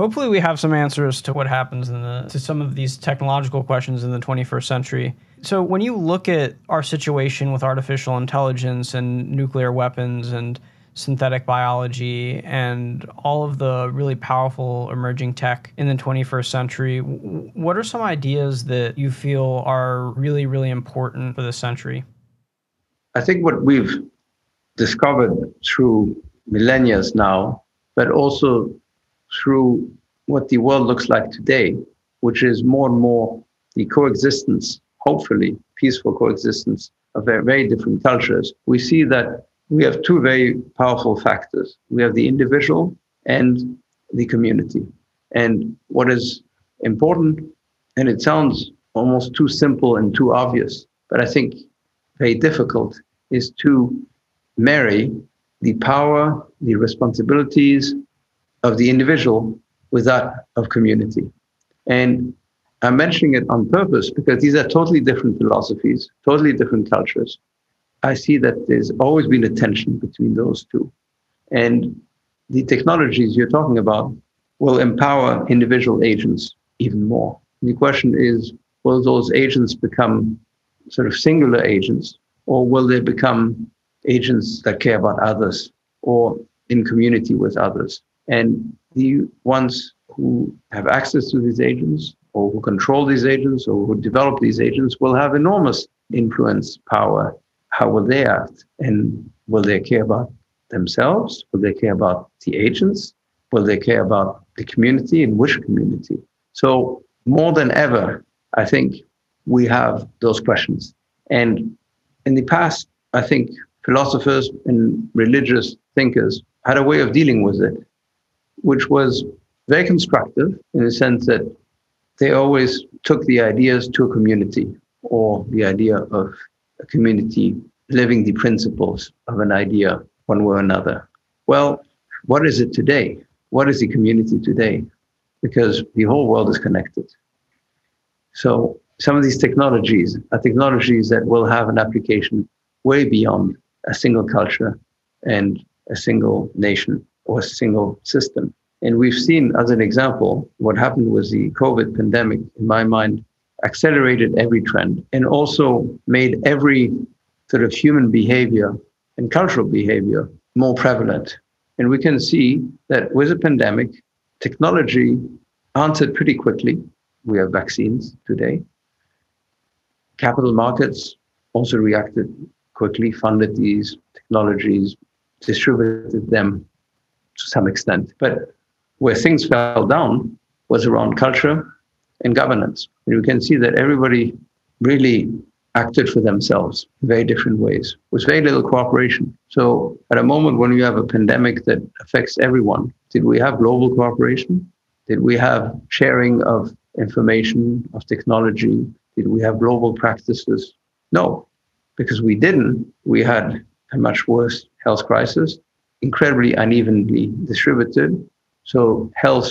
hopefully we have some answers to what happens in the to some of these technological questions in the 21st century. So when you look at our situation with artificial intelligence and nuclear weapons and synthetic biology and all of the really powerful emerging tech in the 21st century, what are some ideas that you feel are really really important for this century? I think what we've discovered through millennia now, but also through what the world looks like today, which is more and more the coexistence, hopefully peaceful coexistence of very, very different cultures, we see that we have two very powerful factors. We have the individual and the community. And what is important, and it sounds almost too simple and too obvious, but I think very difficult, is to marry the power, the responsibilities, of the individual with that of community. And I'm mentioning it on purpose because these are totally different philosophies, totally different cultures. I see that there's always been a tension between those two. And the technologies you're talking about will empower individual agents even more. The question is will those agents become sort of singular agents, or will they become agents that care about others or in community with others? And the ones who have access to these agents or who control these agents or who develop these agents will have enormous influence, power. How will they act? And will they care about themselves? Will they care about the agents? Will they care about the community and which community? So, more than ever, I think we have those questions. And in the past, I think philosophers and religious thinkers had a way of dealing with it, which was very constructive in the sense that they always took the ideas to a community or the idea of a community living the principles of an idea one way or another. Well, what is it today? What is the community today? Because the whole world is connected. So some of these technologies are technologies that will have an application way beyond a single culture and a single nation or a single system. And we've seen, as an example, what happened with the COVID pandemic, in my mind, accelerated every trend and also made every sort of human behavior and cultural behavior more prevalent. And we can see that with a pandemic, technology answered pretty quickly. We have vaccines today. Capital markets also reacted quickly, funded these technologies, distributed them to some extent. But where things fell down was around culture and governance. And you can see that everybody really acted for themselves in very different ways with very little cooperation. So, at a moment when you have a pandemic that affects everyone, did we have global cooperation? Did we have sharing of information, of technology? Did we have global practices? No, because we didn't. We had a much worse health crisis, incredibly unevenly distributed, so health,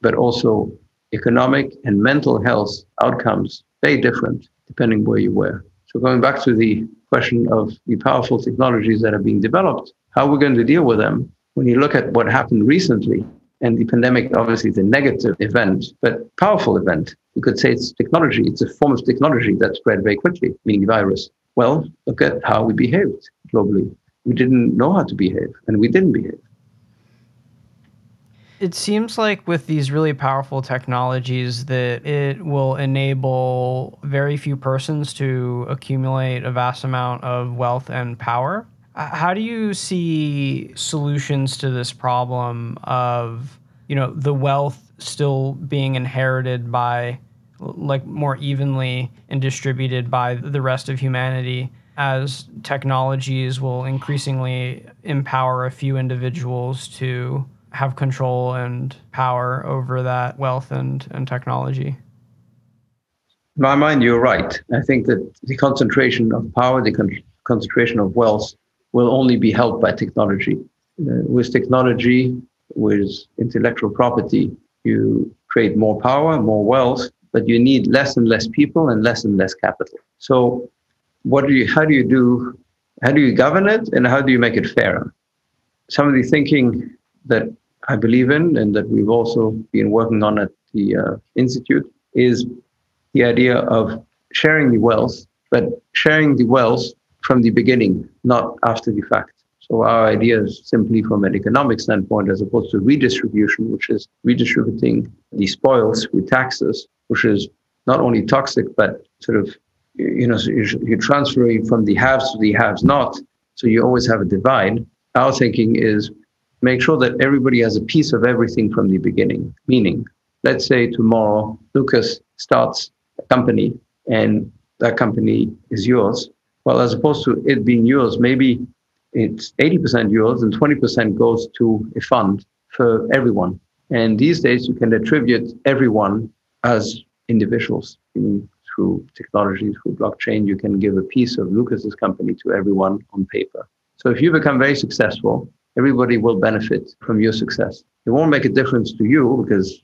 but also economic and mental health outcomes, very different depending where you were. So going back to the question of the powerful technologies that are being developed, how are we're going to deal with them. When you look at what happened recently, and the pandemic obviously is a negative event, but powerful event. You could say it's technology. It's a form of technology that spread very quickly, meaning virus. Well, look at how we behaved globally. We didn't know how to behave, and we didn't behave it seems like with these really powerful technologies that it will enable very few persons to accumulate a vast amount of wealth and power. Uh, how do you see solutions to this problem of, you know, the wealth still being inherited by like more evenly and distributed by the rest of humanity as technologies will increasingly empower a few individuals to have control and power over that wealth and, and technology. In my mind, you're right. I think that the concentration of power, the con- concentration of wealth, will only be helped by technology. Uh, with technology, with intellectual property, you create more power, more wealth, but you need less and less people and less and less capital. So, what do you? How do you do? How do you govern it, and how do you make it fairer? Some of the thinking that I believe in and that we've also been working on at the uh, Institute is the idea of sharing the wealth, but sharing the wealth from the beginning, not after the fact. So our idea is simply from an economic standpoint, as opposed to redistribution, which is redistributing the spoils with taxes, which is not only toxic, but sort of, you know, so you're transferring from the haves to the haves not. So you always have a divide. Our thinking is make sure that everybody has a piece of everything from the beginning. Meaning, let's say tomorrow Lucas starts a company and that company is yours. Well, as opposed to it being yours, maybe it's 80% yours and 20% goes to a fund for everyone. And these days, you can attribute everyone as individuals. Mm. Through technology, through blockchain, you can give a piece of Lucas's company to everyone on paper. So if you become very successful, everybody will benefit from your success. It won't make a difference to you because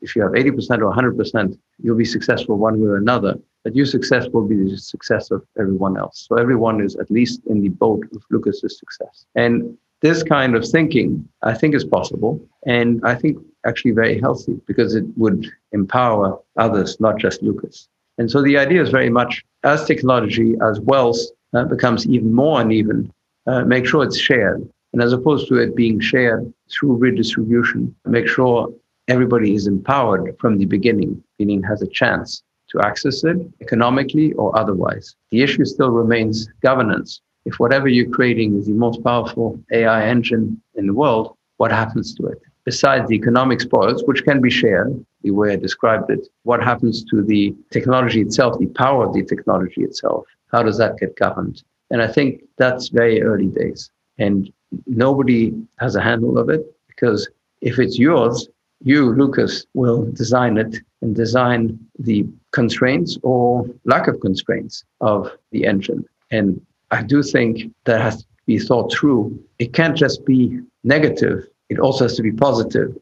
if you have 80% or 100%, you'll be successful one way or another. But your success will be the success of everyone else. So everyone is at least in the boat of Lucas's success. And this kind of thinking, I think, is possible. And I think actually very healthy because it would empower others, not just Lucas. And so the idea is very much as technology, as wealth uh, becomes even more uneven, uh, make sure it's shared. And as opposed to it being shared through redistribution, make sure everybody is empowered from the beginning, meaning has a chance to access it economically or otherwise. The issue still remains governance. If whatever you're creating is the most powerful AI engine in the world, what happens to it? Besides the economic spoils, which can be shared, the way I described it, what happens to the technology itself, the power of the technology itself? How does that get governed? And I think that's very early days. And nobody has a handle of it because if it's yours, you, Lucas, will design it and design the constraints or lack of constraints of the engine. And I do think that has to be thought through. It can't just be negative. It also has to be positive.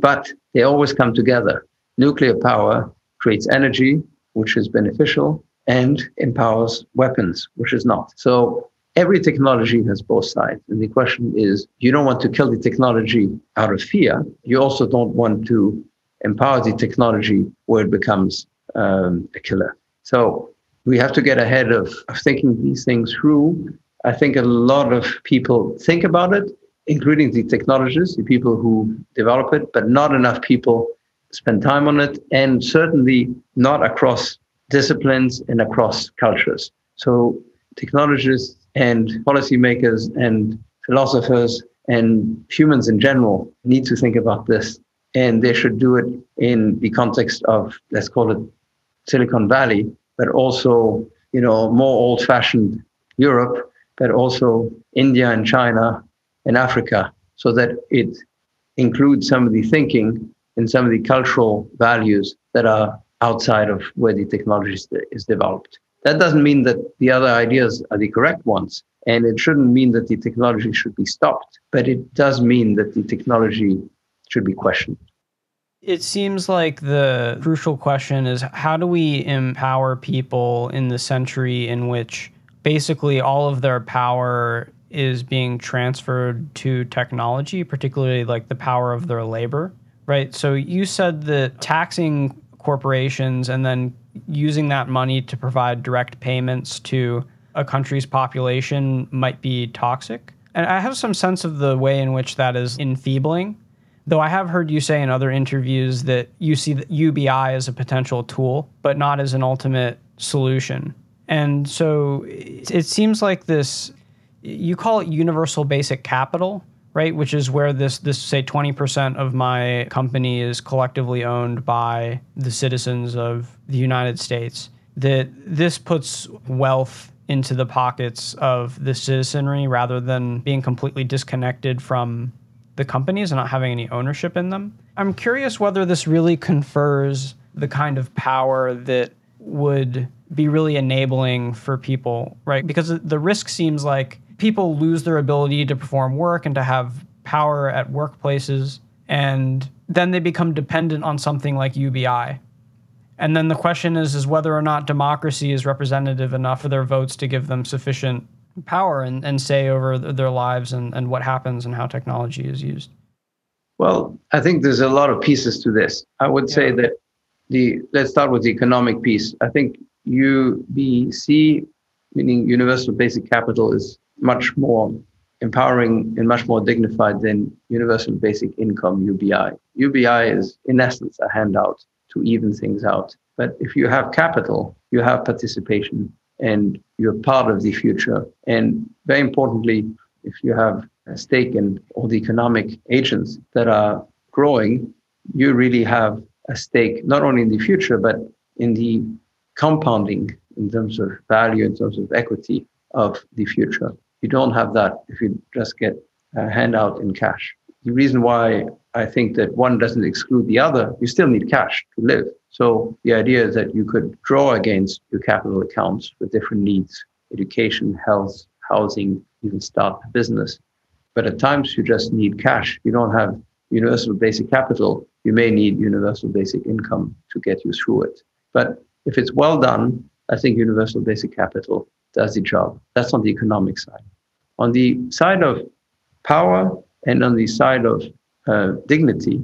But they always come together. Nuclear power creates energy, which is beneficial, and empowers weapons, which is not. So every technology has both sides. And the question is you don't want to kill the technology out of fear. You also don't want to empower the technology where it becomes um, a killer. So we have to get ahead of, of thinking these things through. I think a lot of people think about it, including the technologists, the people who develop it, but not enough people spend time on it, and certainly not across disciplines and across cultures. So technologists and policymakers and philosophers and humans in general need to think about this. And they should do it in the context of, let's call it Silicon Valley, but also, you know, more old fashioned Europe, but also India and China and Africa, so that it includes some of the thinking and some of the cultural values that are outside of where the technology is developed. That doesn't mean that the other ideas are the correct ones. And it shouldn't mean that the technology should be stopped, but it does mean that the technology should be questioned. It seems like the crucial question is how do we empower people in the century in which basically all of their power is being transferred to technology, particularly like the power of their labor, right? So you said that taxing corporations and then using that money to provide direct payments to a country's population might be toxic. And I have some sense of the way in which that is enfeebling. Though I have heard you say in other interviews that you see the UBI as a potential tool, but not as an ultimate solution. And so it seems like this, you call it universal basic capital, right? Which is where this this say 20% of my company is collectively owned by the citizens of the United States. That this puts wealth into the pockets of the citizenry rather than being completely disconnected from the companies and not having any ownership in them. I'm curious whether this really confers the kind of power that would be really enabling for people, right? Because the risk seems like people lose their ability to perform work and to have power at workplaces, and then they become dependent on something like UBI. And then the question is is whether or not democracy is representative enough for their votes to give them sufficient power and, and say over their lives and, and what happens and how technology is used. Well, I think there's a lot of pieces to this. I would yeah. say that the let's start with the economic piece. I think UBC, meaning universal basic capital, is much more empowering and much more dignified than universal basic income UBI. UBI is in essence a handout to even things out. But if you have capital, you have participation and you're part of the future. And very importantly, if you have a stake in all the economic agents that are growing, you really have a stake not only in the future, but in the compounding in terms of value, in terms of equity of the future. You don't have that if you just get a handout in cash. The reason why I think that one doesn't exclude the other, you still need cash to live. So the idea is that you could draw against your capital accounts for different needs education, health, housing, even start a business. But at times you just need cash. You don't have universal basic capital. you may need universal basic income to get you through it. But if it's well done, I think universal basic capital does the job. That's on the economic side. On the side of power and on the side of uh, dignity,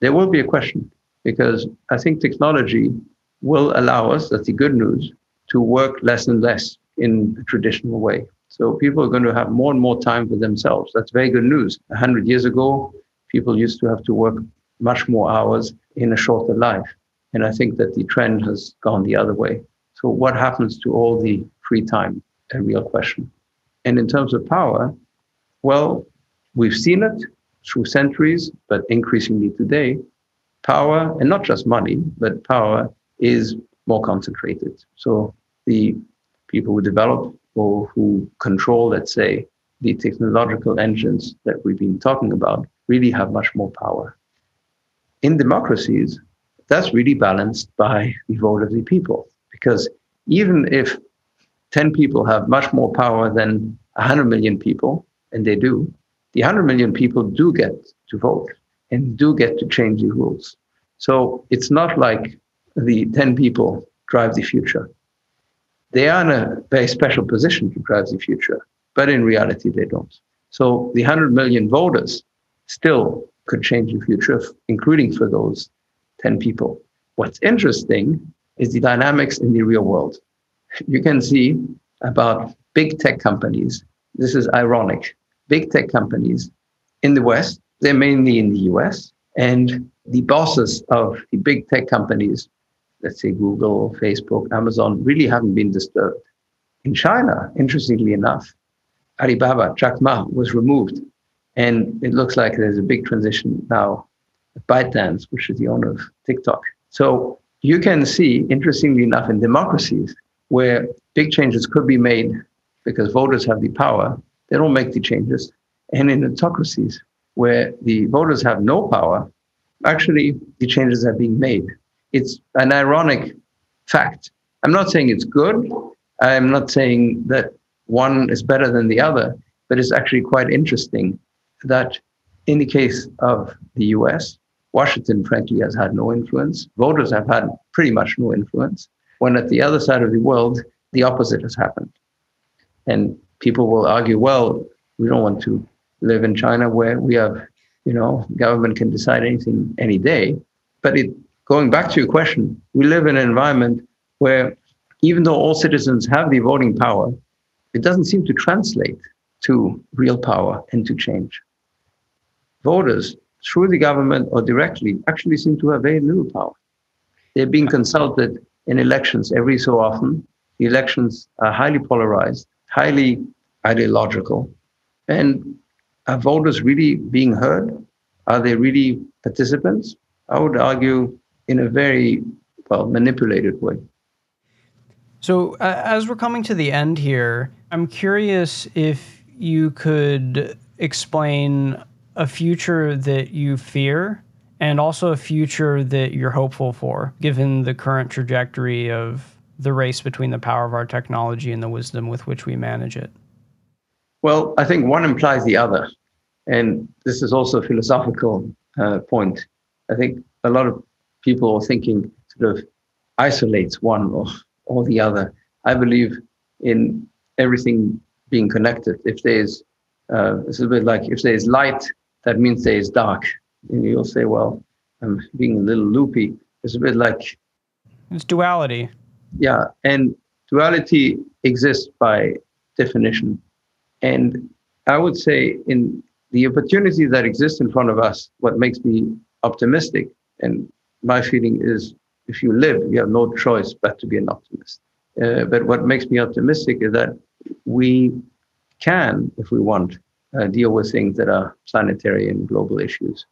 there will be a question because I think technology will allow us, that's the good news, to work less and less in a traditional way. So people are going to have more and more time for themselves. That's very good news. A hundred years ago, people used to have to work much more hours in a shorter life. And I think that the trend has gone the other way. So what happens to all the free time? A real question. And in terms of power, well, we've seen it through centuries, but increasingly today, power, and not just money, but power is more concentrated. So the people who develop or who control, let's say, the technological engines that we've been talking about really have much more power. In democracies, that's really balanced by the vote of the people. Because even if 10 people have much more power than 100 million people, and they do, the 100 million people do get to vote and do get to change the rules. So it's not like the 10 people drive the future. They are in a very special position to drive the future, but in reality, they don't. So the 100 million voters still could change the future, including for those 10 people. What's interesting is the dynamics in the real world. You can see about big tech companies. This is ironic. Big tech companies in the West, they're mainly in the US, and the bosses of the big tech companies let's say Google, Facebook, Amazon, really haven't been disturbed. In China, interestingly enough, Alibaba, Jack Ma, was removed. And it looks like there's a big transition now at ByteDance, which is the owner of TikTok. So you can see, interestingly enough, in democracies where big changes could be made because voters have the power, they don't make the changes. And in autocracies where the voters have no power, actually the changes are being made it's an ironic fact. I'm not saying it's good. I'm not saying that one is better than the other, but it's actually quite interesting that in the case of the US, Washington, frankly, has had no influence. Voters have had pretty much no influence. When at the other side of the world, the opposite has happened. And people will argue, well, we don't want to live in China where we have, you know, government can decide anything any day. But it going back to your question, we live in an environment where even though all citizens have the voting power, it doesn't seem to translate to real power and to change. Voters, through the government or directly, actually seem to have very little power. They're being consulted in elections every so often. The elections are highly polarized, highly ideological. And are voters really being heard? Are they really participants? I would argue in a very well manipulated way. So, uh, as we're coming to the end here, I'm curious if you could explain a future that you fear and also a future that you're hopeful for, given the current trajectory of the race between the power of our technology and the wisdom with which we manage it. Well, I think one implies the other. And this is also a philosophical uh, point. I think a lot of people are thinking sort of isolates one or, or the other. I believe in everything being connected. If there's, uh, it's a bit like if there's light, that means there is dark. And you'll say, well, I'm being a little loopy. It's a bit like. It's duality. Yeah. And duality exists by definition. And I would say, in the opportunity that exists in front of us, what makes me optimistic and my feeling is if you live, you have no choice but to be an optimist. Uh, but what makes me optimistic is that we can, if we want, uh, deal with things that are planetary and global issues.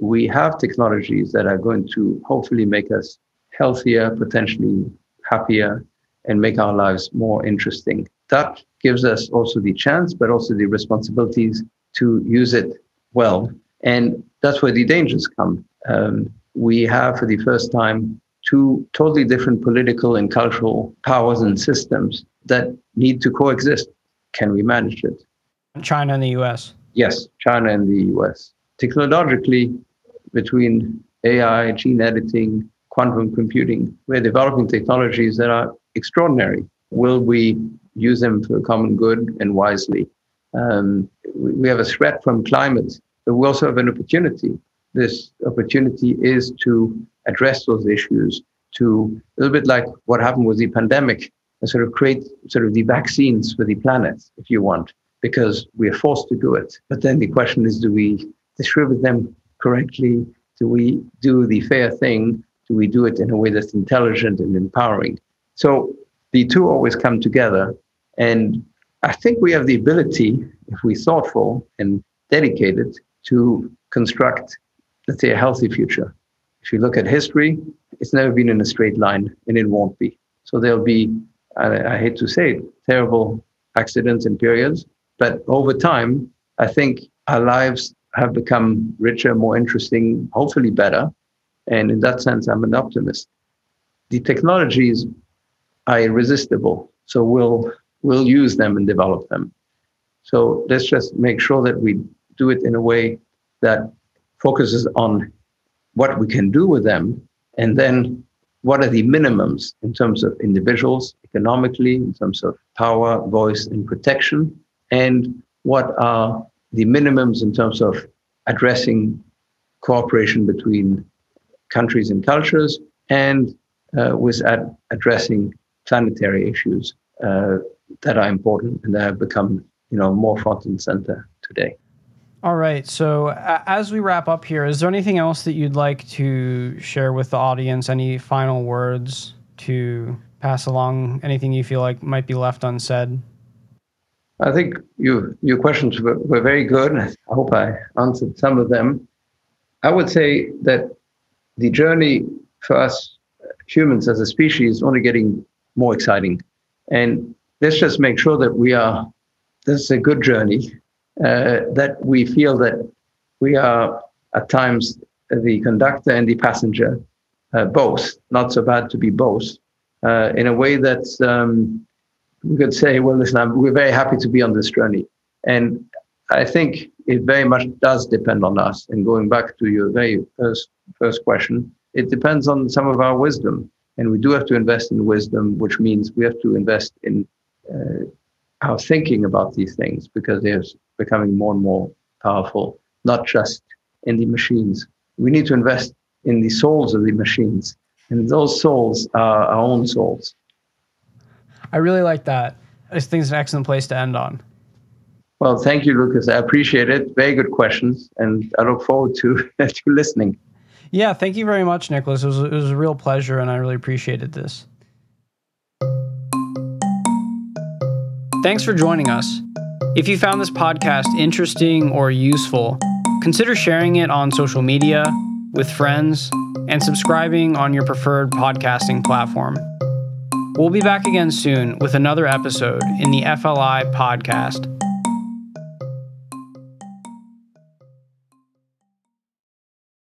We have technologies that are going to hopefully make us healthier, potentially happier, and make our lives more interesting. That gives us also the chance, but also the responsibilities to use it well. And that's where the dangers come. Um, we have for the first time two totally different political and cultural powers and systems that need to coexist. Can we manage it? China and the US. Yes, China and the US. Technologically, between AI, gene editing, quantum computing. We're developing technologies that are extraordinary. Will we use them for common good and wisely? Um, we, we have a threat from climate, but we also have an opportunity. This opportunity is to address those issues, to a little bit like what happened with the pandemic, and sort of create sort of the vaccines for the planet, if you want, because we are forced to do it. But then the question is, do we distribute them correctly? Do we do the fair thing? Do we do it in a way that's intelligent and empowering? So the two always come together. And I think we have the ability, if we're thoughtful and dedicated, to construct, let's say, a healthy future. If you look at history, it's never been in a straight line, and it won't be. So there'll be, I, I hate to say it, terrible accidents and periods. But over time, I think our lives have become richer, more interesting, hopefully better. And in that sense, I'm an optimist. The technologies are irresistible, so we'll we'll use them and develop them. So let's just make sure that we do it in a way that focuses on what we can do with them, and then what are the minimums in terms of individuals, economically, in terms of power, voice, and protection, and what are the minimums in terms of addressing cooperation between countries and cultures, and uh, with ad- addressing planetary issues uh, that are important and that have become, you know, more front and center today. All right. So, uh, as we wrap up here, is there anything else that you'd like to share with the audience? Any final words to pass along? Anything you feel like might be left unsaid? I think you, your questions were, were very good. I hope I answered some of them. I would say that the journey for us humans as a species is only getting more exciting. And let's just make sure that we are, this is a good journey, uh, that we feel that we are at times the conductor and the passenger, uh, both, not so bad to be both, uh, in a way that um, we could say, well, listen, I'm, we're very happy to be on this journey. And I think it very much does depend on us. And going back to your very first, first question, it depends on some of our wisdom. And we do have to invest in wisdom, which means we have to invest in uh, our thinking about these things because they're becoming more and more powerful, not just in the machines. We need to invest in the souls of the machines. And those souls are our own souls. I really like that. I think it's an excellent place to end on. Well, thank you, Lucas. I appreciate it. Very good questions, and I look forward to to listening. Yeah, thank you very much, Nicholas. It was, it was a real pleasure, and I really appreciated this. Thanks for joining us. If you found this podcast interesting or useful, consider sharing it on social media, with friends, and subscribing on your preferred podcasting platform. We'll be back again soon with another episode in the FLI podcast.